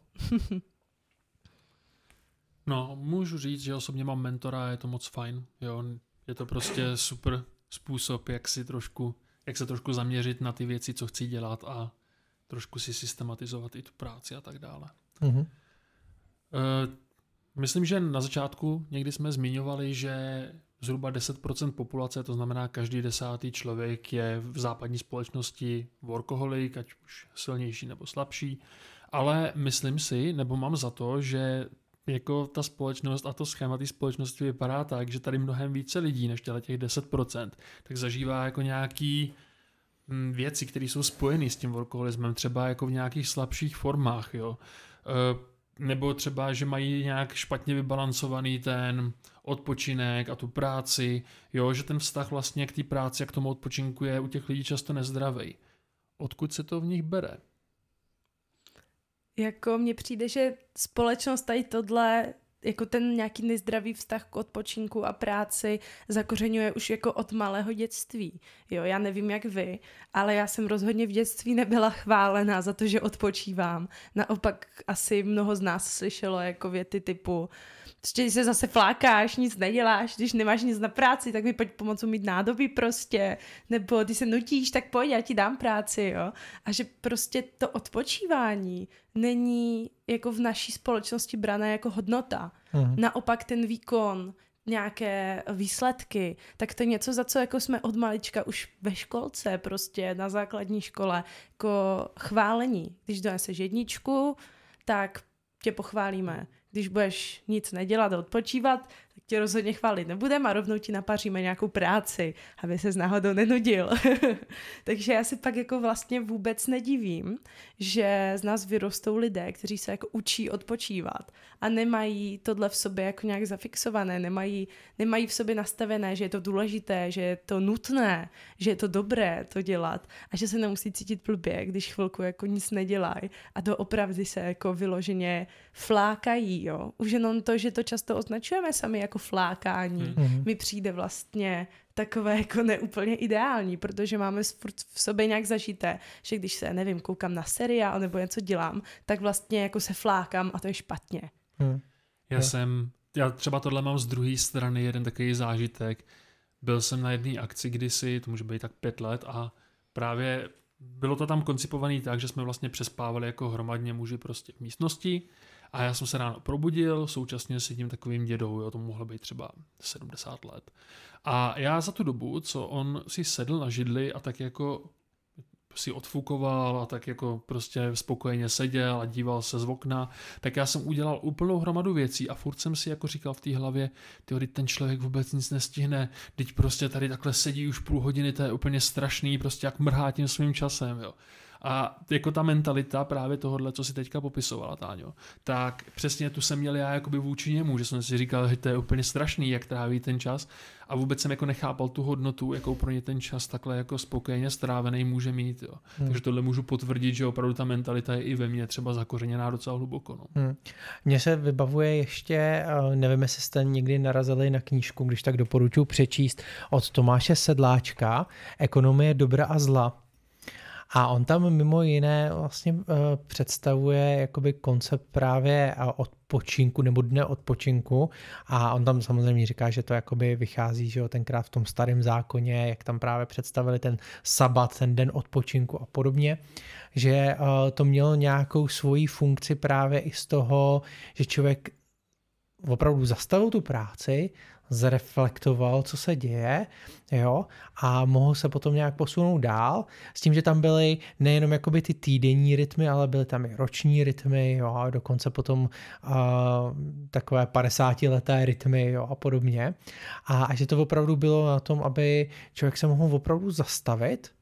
no, můžu říct, že osobně mám mentora a je to moc fajn. Jo, je to prostě super způsob, jak si trošku, jak se trošku zaměřit na ty věci, co chci dělat a trošku si systematizovat i tu práci a tak dále. Mm-hmm. Myslím, že na začátku někdy jsme zmiňovali, že zhruba 10% populace, to znamená každý desátý člověk je v západní společnosti workoholik, ať už silnější nebo slabší, ale myslím si, nebo mám za to, že jako ta společnost a to schéma té společnosti vypadá tak, že tady mnohem více lidí než těch 10%, tak zažívá jako nějaký mm, věci, které jsou spojené s tím workoholismem, třeba jako v nějakých slabších formách, jo. E, nebo třeba, že mají nějak špatně vybalancovaný ten odpočinek a tu práci, jo, že ten vztah vlastně k té práci a k tomu odpočinku je u těch lidí často nezdravý. Odkud se to v nich bere? Jako mně přijde, že společnost tady tohle jako ten nějaký nezdravý vztah k odpočinku a práci zakořenuje už jako od malého dětství. Jo, já nevím jak vy, ale já jsem rozhodně v dětství nebyla chválená za to, že odpočívám. Naopak asi mnoho z nás slyšelo jako věty typu Prostě se zase flákáš, nic neděláš, když nemáš nic na práci, tak mi pojď pomoct mít nádobí prostě, nebo ty se nutíš, tak pojď, já ti dám práci, jo. A že prostě to odpočívání není jako v naší společnosti brané jako hodnota. Mm. Naopak ten výkon, nějaké výsledky, tak to je něco, za co jako jsme od malička už ve školce, prostě na základní škole, jako chválení. Když doneseš jedničku, tak tě pochválíme když budeš nic nedělat odpočívat, tě rozhodně chválit nebudeme a rovnou ti napaříme nějakou práci, aby se z náhodou nenudil. Takže já si pak jako vlastně vůbec nedivím, že z nás vyrostou lidé, kteří se jako učí odpočívat a nemají tohle v sobě jako nějak zafixované, nemají, nemají v sobě nastavené, že je to důležité, že je to nutné, že je to dobré to dělat a že se nemusí cítit blbě, když chvilku jako nic nedělají a to opravdu se jako vyloženě flákají, jo. Už jenom to, že to často označujeme sami jako flákání, mm-hmm. mi přijde vlastně takové jako neúplně ideální, protože máme v sobě nějak zažité, že když se, nevím, koukám na seriál nebo něco dělám, tak vlastně jako se flákám a to je špatně. Mm. Já jsem, já třeba tohle mám z druhé strany jeden takový zážitek. Byl jsem na jedné akci kdysi, to může být tak pět let a právě bylo to tam koncipované tak, že jsme vlastně přespávali jako hromadně muži prostě v místnosti a já jsem se ráno probudil, současně s tím takovým dědou, jo, to mohlo být třeba 70 let. A já za tu dobu, co on si sedl na židli a tak jako si odfukoval a tak jako prostě spokojeně seděl a díval se z okna, tak já jsem udělal úplnou hromadu věcí a furt jsem si jako říkal v té hlavě, ty ten člověk vůbec nic nestihne, teď prostě tady takhle sedí už půl hodiny, to je úplně strašný, prostě jak mrhá tím svým časem, jo. A jako ta mentalita právě tohohle, co si teďka popisovala, Táňo, tak přesně tu jsem měl já jakoby vůči němu, že jsem si říkal, že to je úplně strašný, jak tráví ten čas a vůbec jsem jako nechápal tu hodnotu, jakou pro ně ten čas takhle jako spokojeně strávený může mít. Jo. Hmm. Takže tohle můžu potvrdit, že opravdu ta mentalita je i ve mně třeba zakořeněná docela hluboko. No. Hmm. Mně se vybavuje ještě, eh, nevím, jestli jste někdy narazili na knížku, když tak doporučuji přečíst od Tomáše Sedláčka Ekonomie dobra a zla a on tam mimo jiné vlastně uh, představuje jakoby koncept právě odpočinku nebo dne odpočinku. A on tam samozřejmě říká, že to jakoby vychází, že jo, tenkrát v tom starém zákoně, jak tam právě představili ten sabat, ten den odpočinku a podobně, že uh, to mělo nějakou svoji funkci právě i z toho, že člověk opravdu zastavil tu práci, zreflektoval, co se děje, jo, a mohl se potom nějak posunout dál, s tím, že tam byly nejenom jakoby ty týdenní rytmy, ale byly tam i roční rytmy, jo, a dokonce potom uh, takové 50 leté rytmy, jo, a podobně. A, a že to opravdu bylo na tom, aby člověk se mohl opravdu zastavit,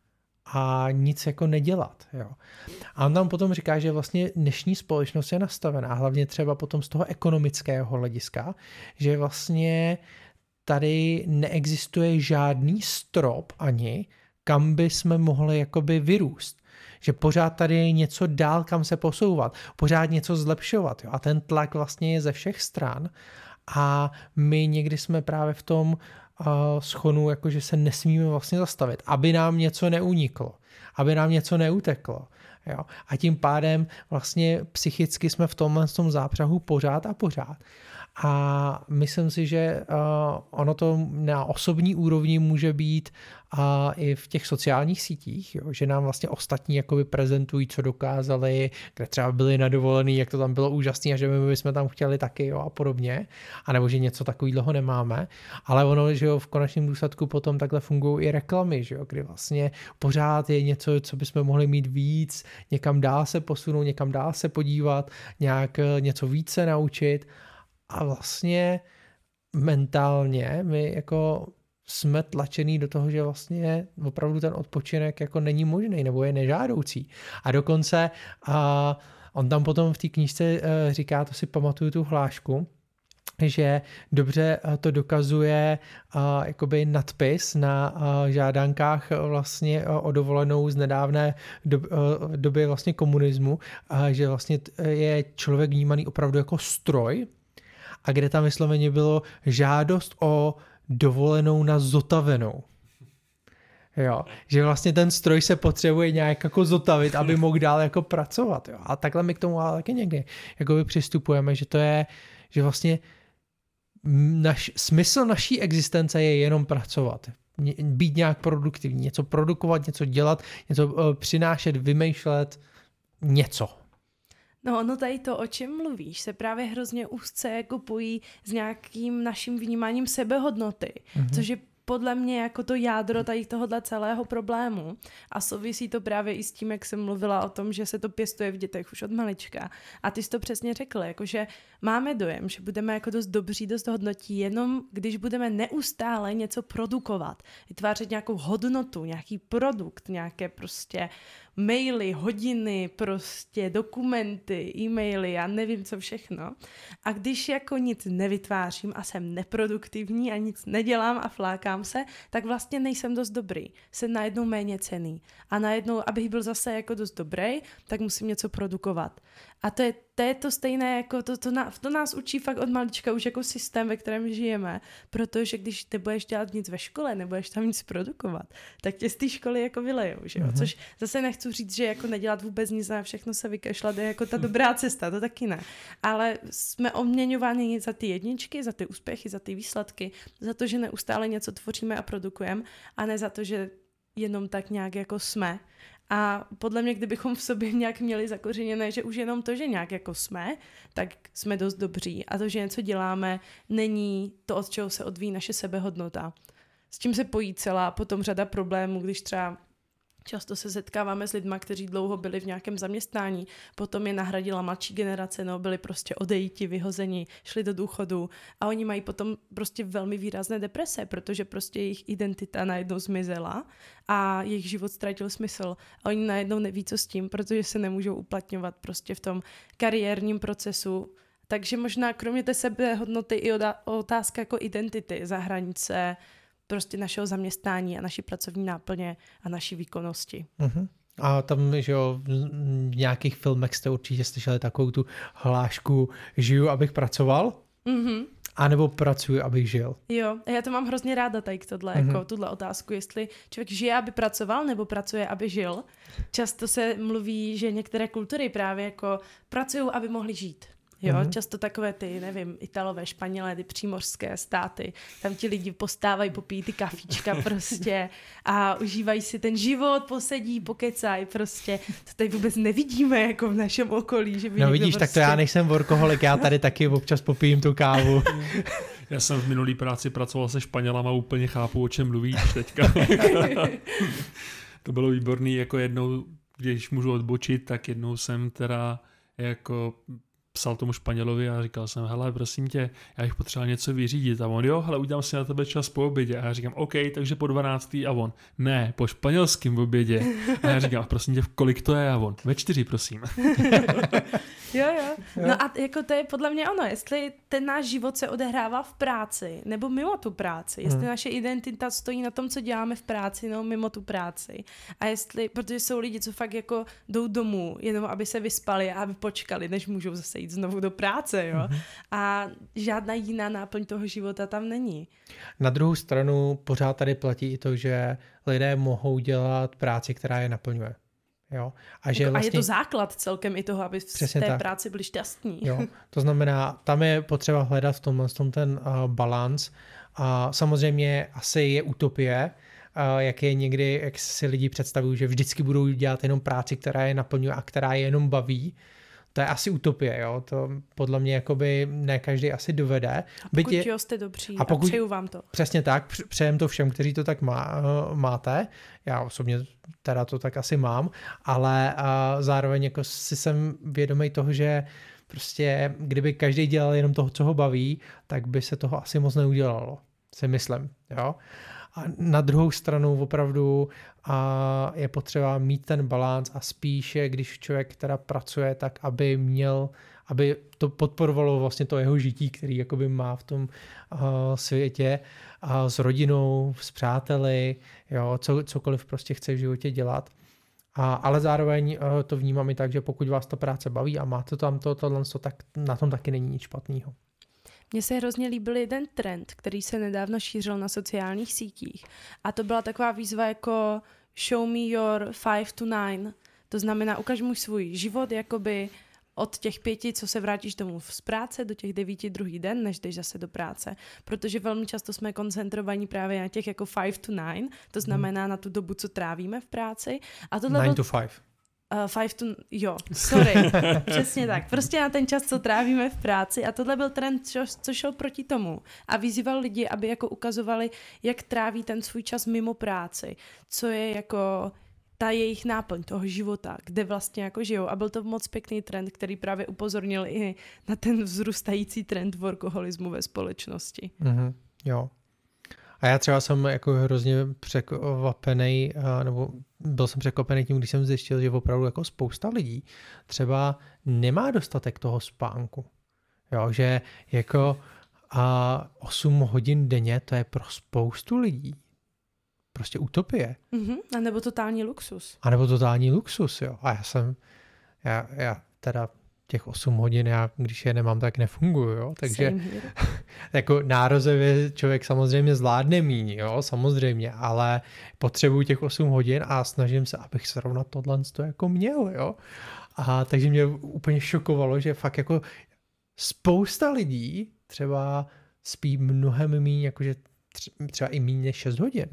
a nic jako nedělat. Jo. A on tam potom říká, že vlastně dnešní společnost je nastavená, hlavně třeba potom z toho ekonomického hlediska, že vlastně tady neexistuje žádný strop ani, kam by jsme mohli jakoby vyrůst. Že pořád tady je něco dál, kam se posouvat, pořád něco zlepšovat. Jo. A ten tlak vlastně je ze všech stran. A my někdy jsme právě v tom schonu, jakože se nesmíme vlastně zastavit, aby nám něco neuniklo, aby nám něco neuteklo. Jo? A tím pádem vlastně psychicky jsme v tomhle tom zápřahu pořád a pořád. A myslím si, že uh, ono to na osobní úrovni může být a i v těch sociálních sítích, jo, že nám vlastně ostatní jakoby prezentují, co dokázali, kde třeba byli na dovolený, jak to tam bylo úžasné a že my bychom tam chtěli taky jo, a podobně, a nebo že něco takového nemáme, ale ono, že jo, v konečném důsledku potom takhle fungují i reklamy, že jo, kdy vlastně pořád je něco, co bychom mohli mít víc, někam dál se posunout, někam dál se podívat, nějak eh, něco více naučit a vlastně mentálně my jako jsme tlačený do toho, že vlastně opravdu ten odpočinek jako není možný nebo je nežádoucí. A dokonce a on tam potom v té knížce eh, říká, to si pamatuju tu hlášku, že dobře eh, to dokazuje uh, jakoby nadpis na uh, žádankách vlastně uh, o dovolenou z nedávné uh, doby vlastně komunismu, že vlastně je člověk vnímaný opravdu jako stroj a kde tam vysloveně bylo žádost o dovolenou na zotavenou. Jo, že vlastně ten stroj se potřebuje nějak jako zotavit, aby mohl dál jako pracovat. Jo. A takhle my k tomu ale taky někdy jako přistupujeme, že to je, že vlastně naš, smysl naší existence je jenom pracovat. Být nějak produktivní, něco produkovat, něco dělat, něco uh, přinášet, vymýšlet, něco. No, no tady to, o čem mluvíš, se právě hrozně úzce jako pojí s nějakým naším vnímáním sebehodnoty, mm-hmm. což je podle mě jako to jádro tady tohohle celého problému a souvisí to právě i s tím, jak jsem mluvila o tom, že se to pěstuje v dětech už od malička. A ty jsi to přesně řekl, jakože máme dojem, že budeme jako dost dobří, dost hodnotí, jenom když budeme neustále něco produkovat, vytvářet nějakou hodnotu, nějaký produkt, nějaké prostě maily, hodiny, prostě dokumenty, e-maily, já nevím co všechno. A když jako nic nevytvářím a jsem neproduktivní a nic nedělám a flákám se, tak vlastně nejsem dost dobrý. Jsem najednou méně cený. A najednou, abych byl zase jako dost dobrý, tak musím něco produkovat. A to je, to je to stejné, jako to, to, na, to nás učí fakt od malička už jako systém, ve kterém žijeme, protože když nebudeš dělat nic ve škole, nebudeš tam nic produkovat, tak tě z té školy jako vylejou, že jo? Mm-hmm. Což zase nechci říct, že jako nedělat vůbec nic a všechno se vykašlat je jako ta dobrá cesta, to taky ne. Ale jsme obměňováni za ty jedničky, za ty úspěchy, za ty výsledky, za to, že neustále něco tvoříme a produkujeme a ne za to, že jenom tak nějak jako jsme a podle mě, kdybychom v sobě nějak měli zakořeněné, že už jenom to, že nějak jako jsme, tak jsme dost dobří. A to, že něco děláme, není to, od čeho se odvíjí naše sebehodnota. S tím se pojí celá potom řada problémů, když třeba Často se setkáváme s lidmi, kteří dlouho byli v nějakém zaměstnání, potom je nahradila mladší generace, no byli prostě odejti, vyhozeni, šli do důchodu. A oni mají potom prostě velmi výrazné deprese, protože prostě jejich identita najednou zmizela a jejich život ztratil smysl. A oni najednou neví, co s tím, protože se nemůžou uplatňovat prostě v tom kariérním procesu, takže možná kromě té sebehodnoty i otázka jako identity za hranice prostě našeho zaměstnání a naší pracovní náplně a naší výkonnosti. Uh-huh. A tam, že jo, v nějakých filmech jste určitě slyšeli takovou tu hlášku žiju, abych pracoval? Mm-hmm. A nebo pracuji, abych žil. Jo, já to mám hrozně ráda tady tohle, mm-hmm. jako tuhle otázku, jestli člověk žije, aby pracoval, nebo pracuje, aby žil. Často se mluví, že některé kultury právě jako pracují, aby mohli žít. Jo, mm-hmm. často takové ty, nevím, Italové, Španělé, ty přímořské státy, tam ti lidi postávají, popíjí ty kafička prostě a užívají si ten život, posedí, pokecají prostě. To tady vůbec nevidíme jako v našem okolí. Že by no vidíš, prostě... tak to já prostě- nejsem workoholik, já tady taky občas popijím tu kávu. Já jsem v minulý práci pracoval se Španělama, úplně chápu, o čem mluvíš teďka. to bylo výborný, jako jednou, když můžu odbočit, tak jednou jsem teda jako psal tomu Španělovi a říkal jsem, hele, prosím tě, já bych potřeboval něco vyřídit. A on, jo, hele, udělám si na tebe čas po obědě. A já říkám, OK, takže po 12. A on, ne, po španělském obědě. A já říkám, prosím tě, kolik to je? A on, ve čtyři, prosím. jo, jo. No a jako to je podle mě ono, jestli ten náš život se odehrává v práci, nebo mimo tu práci, jestli hmm. naše identita stojí na tom, co děláme v práci, nebo mimo tu práci. A jestli, protože jsou lidi, co fakt jako jdou domů, jenom aby se vyspali a aby počkali, než můžou zase jít znovu do práce, jo. Mm-hmm. A žádná jiná náplň toho života tam není. Na druhou stranu pořád tady platí i to, že lidé mohou dělat práci, která je naplňuje. Jo? A, že vlastně... a je to vlastně- základ celkem i toho, aby v Přesně té tak. práci byli šťastní. Jo? To znamená, tam je potřeba hledat v tom, v tom ten uh, balans. A samozřejmě asi je utopie, uh, jak je někdy, jak si lidi představují, že vždycky budou dělat jenom práci, která je naplňuje a která je jenom baví to je asi utopie, jo, to podle mě jakoby ne každý asi dovede. A pokud je, jo, jste dobří a, pokud, a přeju vám to. Přesně tak, přejem to všem, kteří to tak má, uh, máte, já osobně teda to tak asi mám, ale uh, zároveň jako si jsem vědomý toho, že prostě kdyby každý dělal jenom toho, co ho baví, tak by se toho asi moc neudělalo, si myslím, jo. A na druhou stranu opravdu a je potřeba mít ten balans a spíše, když člověk teda pracuje, tak aby měl, aby to podporovalo vlastně to jeho žití, který jakoby má v tom uh, světě uh, s rodinou, s přáteli, jo, co, cokoliv prostě chce v životě dělat. A, ale zároveň uh, to vnímám i tak, že pokud vás ta práce baví a máte tam to, tohle, tak na tom taky není nic špatného. Mně se hrozně líbil jeden trend, který se nedávno šířil na sociálních sítích. A to byla taková výzva jako show me your five to nine. To znamená, ukaž mu svůj život, jakoby od těch pěti, co se vrátíš domů z práce, do těch devíti druhý den, než jdeš zase do práce. Protože velmi často jsme koncentrovaní právě na těch jako five to nine, to znamená hmm. na tu dobu, co trávíme v práci. A tohle nine byl... to five. Uh, five to, jo, sorry, přesně tak. Prostě na ten čas, co trávíme v práci a tohle byl trend, co, co šel proti tomu a vyzýval lidi, aby jako ukazovali, jak tráví ten svůj čas mimo práci, co je jako ta jejich náplň toho života, kde vlastně jako žijou. A byl to moc pěkný trend, který právě upozornil i na ten vzrůstající trend workoholismu ve společnosti. Mm-hmm, jo. A já třeba jsem jako hrozně překvapený, nebo byl jsem překvapený tím, když jsem zjistil, že opravdu jako spousta lidí třeba nemá dostatek toho spánku. Jo, že jako a 8 hodin denně to je pro spoustu lidí prostě utopie. Mm-hmm. A nebo totální luxus. A nebo totální luxus, jo. A já jsem, já, já teda těch 8 hodin, já když je nemám, tak nefunguju, jo. Takže jako nározevě člověk samozřejmě zvládne míň, jo, samozřejmě, ale potřebuju těch 8 hodin a snažím se, abych zrovna tohle to jako měl, jo. A takže mě úplně šokovalo, že fakt jako spousta lidí třeba spí mnohem míň, jakože třeba i méně než 6 hodin.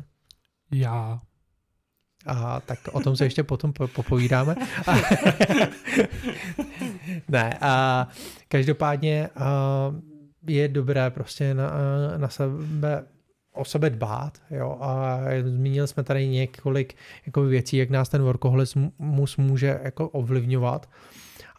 Já. A tak o tom se ještě potom popovídáme. ne, a každopádně a je dobré prostě na, na sebe o sebe dbát, jo, a zmínili jsme tady několik jako věcí, jak nás ten workoholismus může jako ovlivňovat.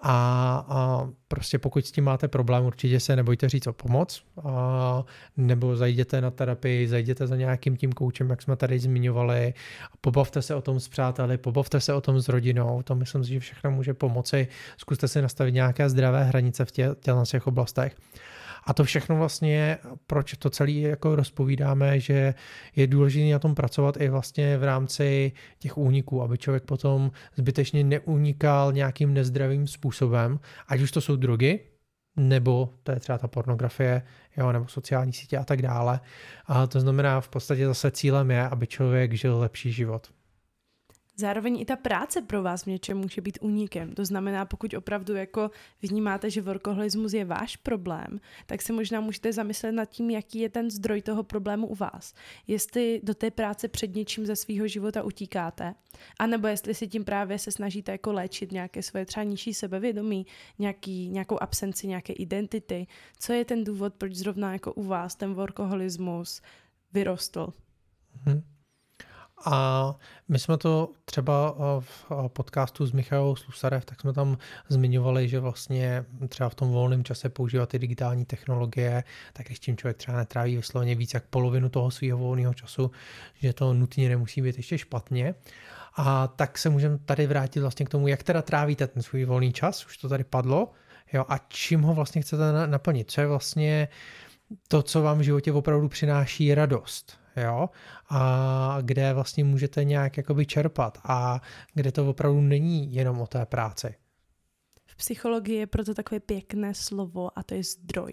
A, a prostě pokud s tím máte problém, určitě se nebojte říct o pomoc, a, nebo zajděte na terapii, zajděte za nějakým tím koučem, jak jsme tady zmiňovali, pobavte se o tom s přáteli, pobavte se o tom s rodinou, to myslím si, že všechno může pomoci. Zkuste si nastavit nějaké zdravé hranice v těch, těch oblastech. A to všechno vlastně, proč to celé jako rozpovídáme, že je důležité na tom pracovat i vlastně v rámci těch úniků, aby člověk potom zbytečně neunikal nějakým nezdravým způsobem, ať už to jsou drogy, nebo to je třeba ta pornografie, jo, nebo sociální sítě a tak dále. A to znamená, v podstatě zase cílem je, aby člověk žil lepší život. Zároveň i ta práce pro vás v něčem může být únikem. To znamená, pokud opravdu jako vnímáte, že workoholismus je váš problém, tak se možná můžete zamyslet nad tím, jaký je ten zdroj toho problému u vás. Jestli do té práce před něčím ze svého života utíkáte, anebo jestli si tím právě se snažíte jako léčit nějaké svoje třeba nižší sebevědomí, nějaký, nějakou absenci nějaké identity. Co je ten důvod, proč zrovna jako u vás ten workoholismus vyrostl? Hmm. A my jsme to třeba eh, v eh, podcastu s Michalou Slusarev, tak jsme tam zmiňovali, že vlastně třeba v tom volném čase používat ty digitální technologie, tak když tím člověk třeba netráví vysloveně víc jak polovinu toho svého volného času, že to nutně nemusí být ještě špatně. A tak se můžeme tady vrátit vlastně k tomu, jak teda trávíte ten svůj volný čas, už to tady padlo, jo, a čím ho vlastně chcete naplnit, co je vlastně to, co vám v životě opravdu přináší radost jo, a kde vlastně můžete nějak jakoby čerpat a kde to opravdu není jenom o té práci. V psychologii je proto takové pěkné slovo a to je zdroj.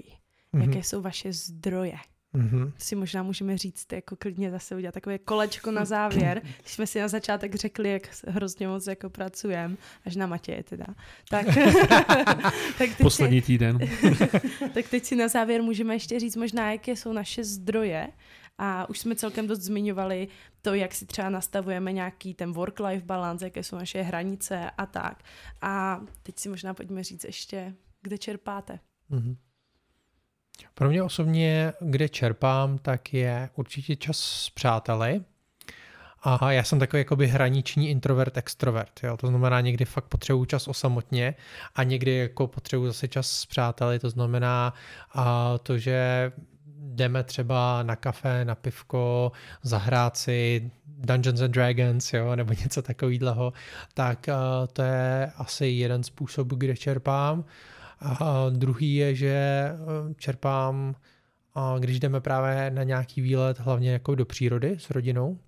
Mm-hmm. Jaké jsou vaše zdroje? Mm-hmm. Si možná můžeme říct, jako klidně zase udělat takové kolečko na závěr. Když jsme si na začátek řekli, jak hrozně moc jako pracujeme, až na Matěje teda. Tak, tak Poslední si, týden. tak teď si na závěr můžeme ještě říct možná, jaké jsou naše zdroje a už jsme celkem dost zmiňovali to, jak si třeba nastavujeme nějaký ten work-life balance, jaké jsou naše hranice a tak. A teď si možná pojďme říct ještě, kde čerpáte. Mm-hmm. Pro mě osobně, kde čerpám, tak je určitě čas s přáteli. A já jsem takový jakoby hraniční introvert, extrovert. Jo? To znamená, někdy fakt potřebuji čas osamotně a někdy jako potřebuji zase čas s přáteli. To znamená a to, že jdeme třeba na kafe, na pivko, zahrát si Dungeons and Dragons, jo, nebo něco takového, tak uh, to je asi jeden způsob, kde čerpám. A druhý je, že čerpám, když jdeme právě na nějaký výlet, hlavně jako do přírody s rodinou,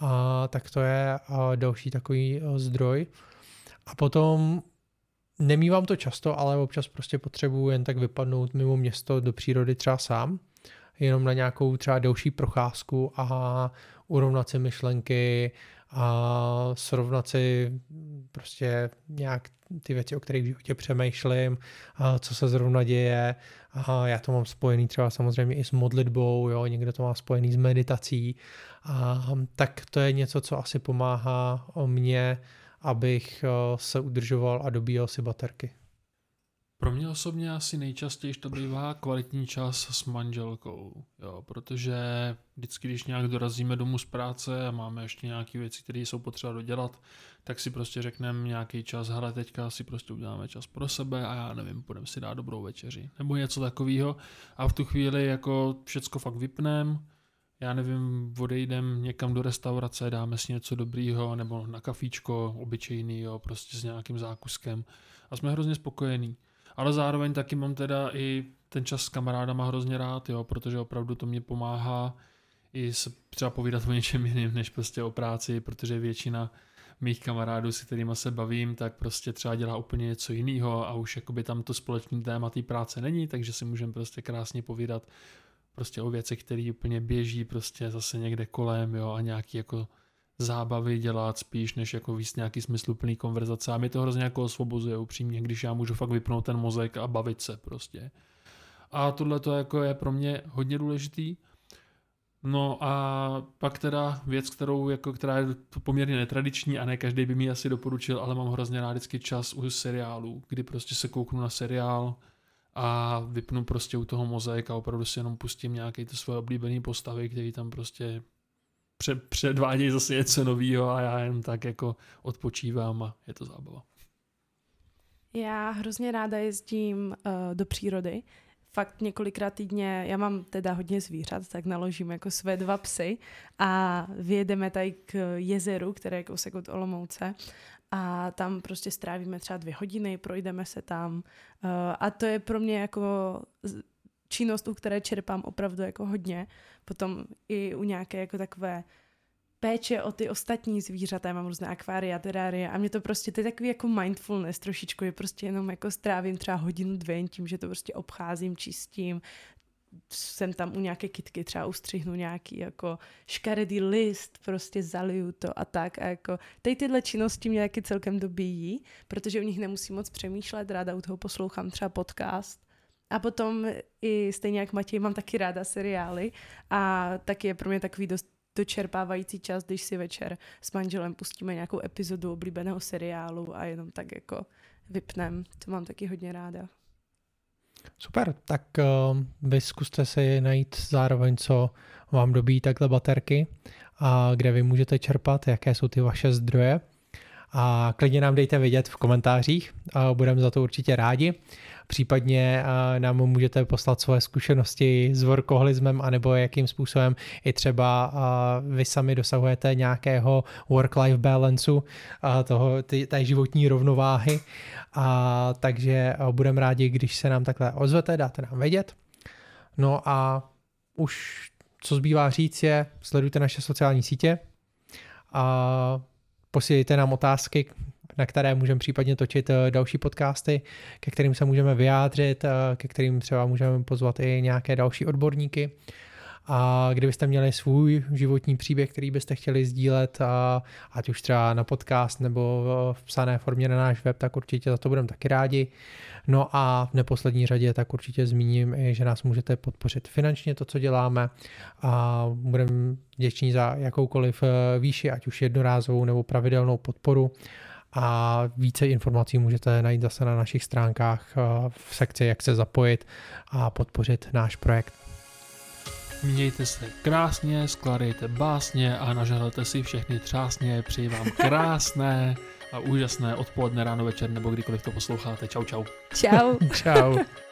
a tak to je další takový zdroj. A potom nemývám to často, ale občas prostě potřebuji jen tak vypadnout mimo město do přírody třeba sám, jenom na nějakou třeba delší procházku a urovnat si myšlenky a srovnat si prostě nějak ty věci, o kterých v životě přemýšlím, a co se zrovna děje. A já to mám spojený třeba samozřejmě i s modlitbou, jo, někde to má spojený s meditací. A, tak to je něco, co asi pomáhá o mě, abych se udržoval a dobíjel si baterky. Pro mě osobně asi nejčastěji to bývá kvalitní čas s manželkou, jo, protože vždycky, když nějak dorazíme domů z práce a máme ještě nějaké věci, které jsou potřeba dodělat, tak si prostě řekneme nějaký čas, hele, teďka si prostě uděláme čas pro sebe a já nevím, půjdeme si dát dobrou večeři, nebo něco takového a v tu chvíli jako všecko fakt vypnem, já nevím, odejdem někam do restaurace, dáme si něco dobrýho, nebo na kafíčko obyčejný, jo, prostě s nějakým zákuskem. A jsme hrozně spokojení ale zároveň taky mám teda i ten čas s kamarádama hrozně rád, jo, protože opravdu to mě pomáhá i se třeba povídat o něčem jiným, než prostě o práci, protože většina mých kamarádů, s kterými se bavím, tak prostě třeba dělá úplně něco jiného a už jakoby tam to společný téma té práce není, takže si můžeme prostě krásně povídat prostě o věcech, které úplně běží prostě zase někde kolem, jo, a nějaký jako zábavy dělat spíš, než jako víc nějaký smysluplný konverzace. A mi to hrozně jako osvobozuje upřímně, když já můžu fakt vypnout ten mozek a bavit se prostě. A tohle to jako je pro mě hodně důležitý. No a pak teda věc, kterou, jako, která je poměrně netradiční a ne každý by mi asi doporučil, ale mám hrozně rád vždycky čas u seriálu, kdy prostě se kouknu na seriál a vypnu prostě u toho mozek a opravdu si jenom pustím nějaké ty svoje oblíbené postavy, které tam prostě před, předvádějí zase něco nového a já jen tak jako odpočívám a je to zábava. Já hrozně ráda jezdím uh, do přírody. Fakt několikrát týdně, já mám teda hodně zvířat, tak naložím jako své dva psy a vyjedeme tady k jezeru, které je kousek od Olomouce a tam prostě strávíme třeba dvě hodiny, projdeme se tam uh, a to je pro mě jako činnost, u které čerpám opravdu jako hodně. Potom i u nějaké jako takové péče o ty ostatní zvířata, já mám různé akvária, terária a mě to prostě, to je takový jako mindfulness trošičku, je prostě jenom jako strávím třeba hodinu, dvě tím, že to prostě obcházím, čistím, jsem tam u nějaké kitky třeba ustřihnu nějaký jako škaredý list, prostě zaliju to a tak. A jako tady tyhle činnosti mě taky celkem dobíjí, protože u nich nemusím moc přemýšlet, ráda u toho poslouchám třeba podcast a potom i stejně jak Matěj mám taky ráda seriály a taky je pro mě takový dost dočerpávající čas, když si večer s manželem pustíme nějakou epizodu oblíbeného seriálu a jenom tak jako vypnem. To mám taky hodně ráda. Super, tak uh, vy zkuste si najít zároveň, co vám dobí takhle baterky a kde vy můžete čerpat, jaké jsou ty vaše zdroje. A klidně nám dejte vědět v komentářích, budeme za to určitě rádi. Případně nám můžete poslat svoje zkušenosti s workoholismem, anebo jakým způsobem i třeba vy sami dosahujete nějakého work-life balanceu, toho, té životní rovnováhy. A, takže budeme rádi, když se nám takhle ozvete, dáte nám vědět. No a už co zbývá říct je, sledujte naše sociální sítě a posílejte nám otázky, na které můžeme případně točit eh, další podcasty, ke kterým se můžeme vyjádřit, eh, ke kterým třeba můžeme pozvat i nějaké další odborníky. A kdybyste měli svůj životní příběh, který byste chtěli sdílet, a, ať už třeba na podcast nebo v psané formě na náš web, tak určitě za to budeme taky rádi. No a v neposlední řadě tak určitě zmíním i, že nás můžete podpořit finančně to, co děláme a budeme vděční za jakoukoliv eh, výši, ať už jednorázovou nebo pravidelnou podporu a více informací můžete najít zase na našich stránkách eh, v sekci, jak se zapojit a podpořit náš projekt. Mějte se krásně, skládejte básně a nažalte si všechny třásně. Přeji vám krásné a úžasné odpoledne, ráno, večer nebo kdykoliv to posloucháte. Čau, čau. Čau. čau.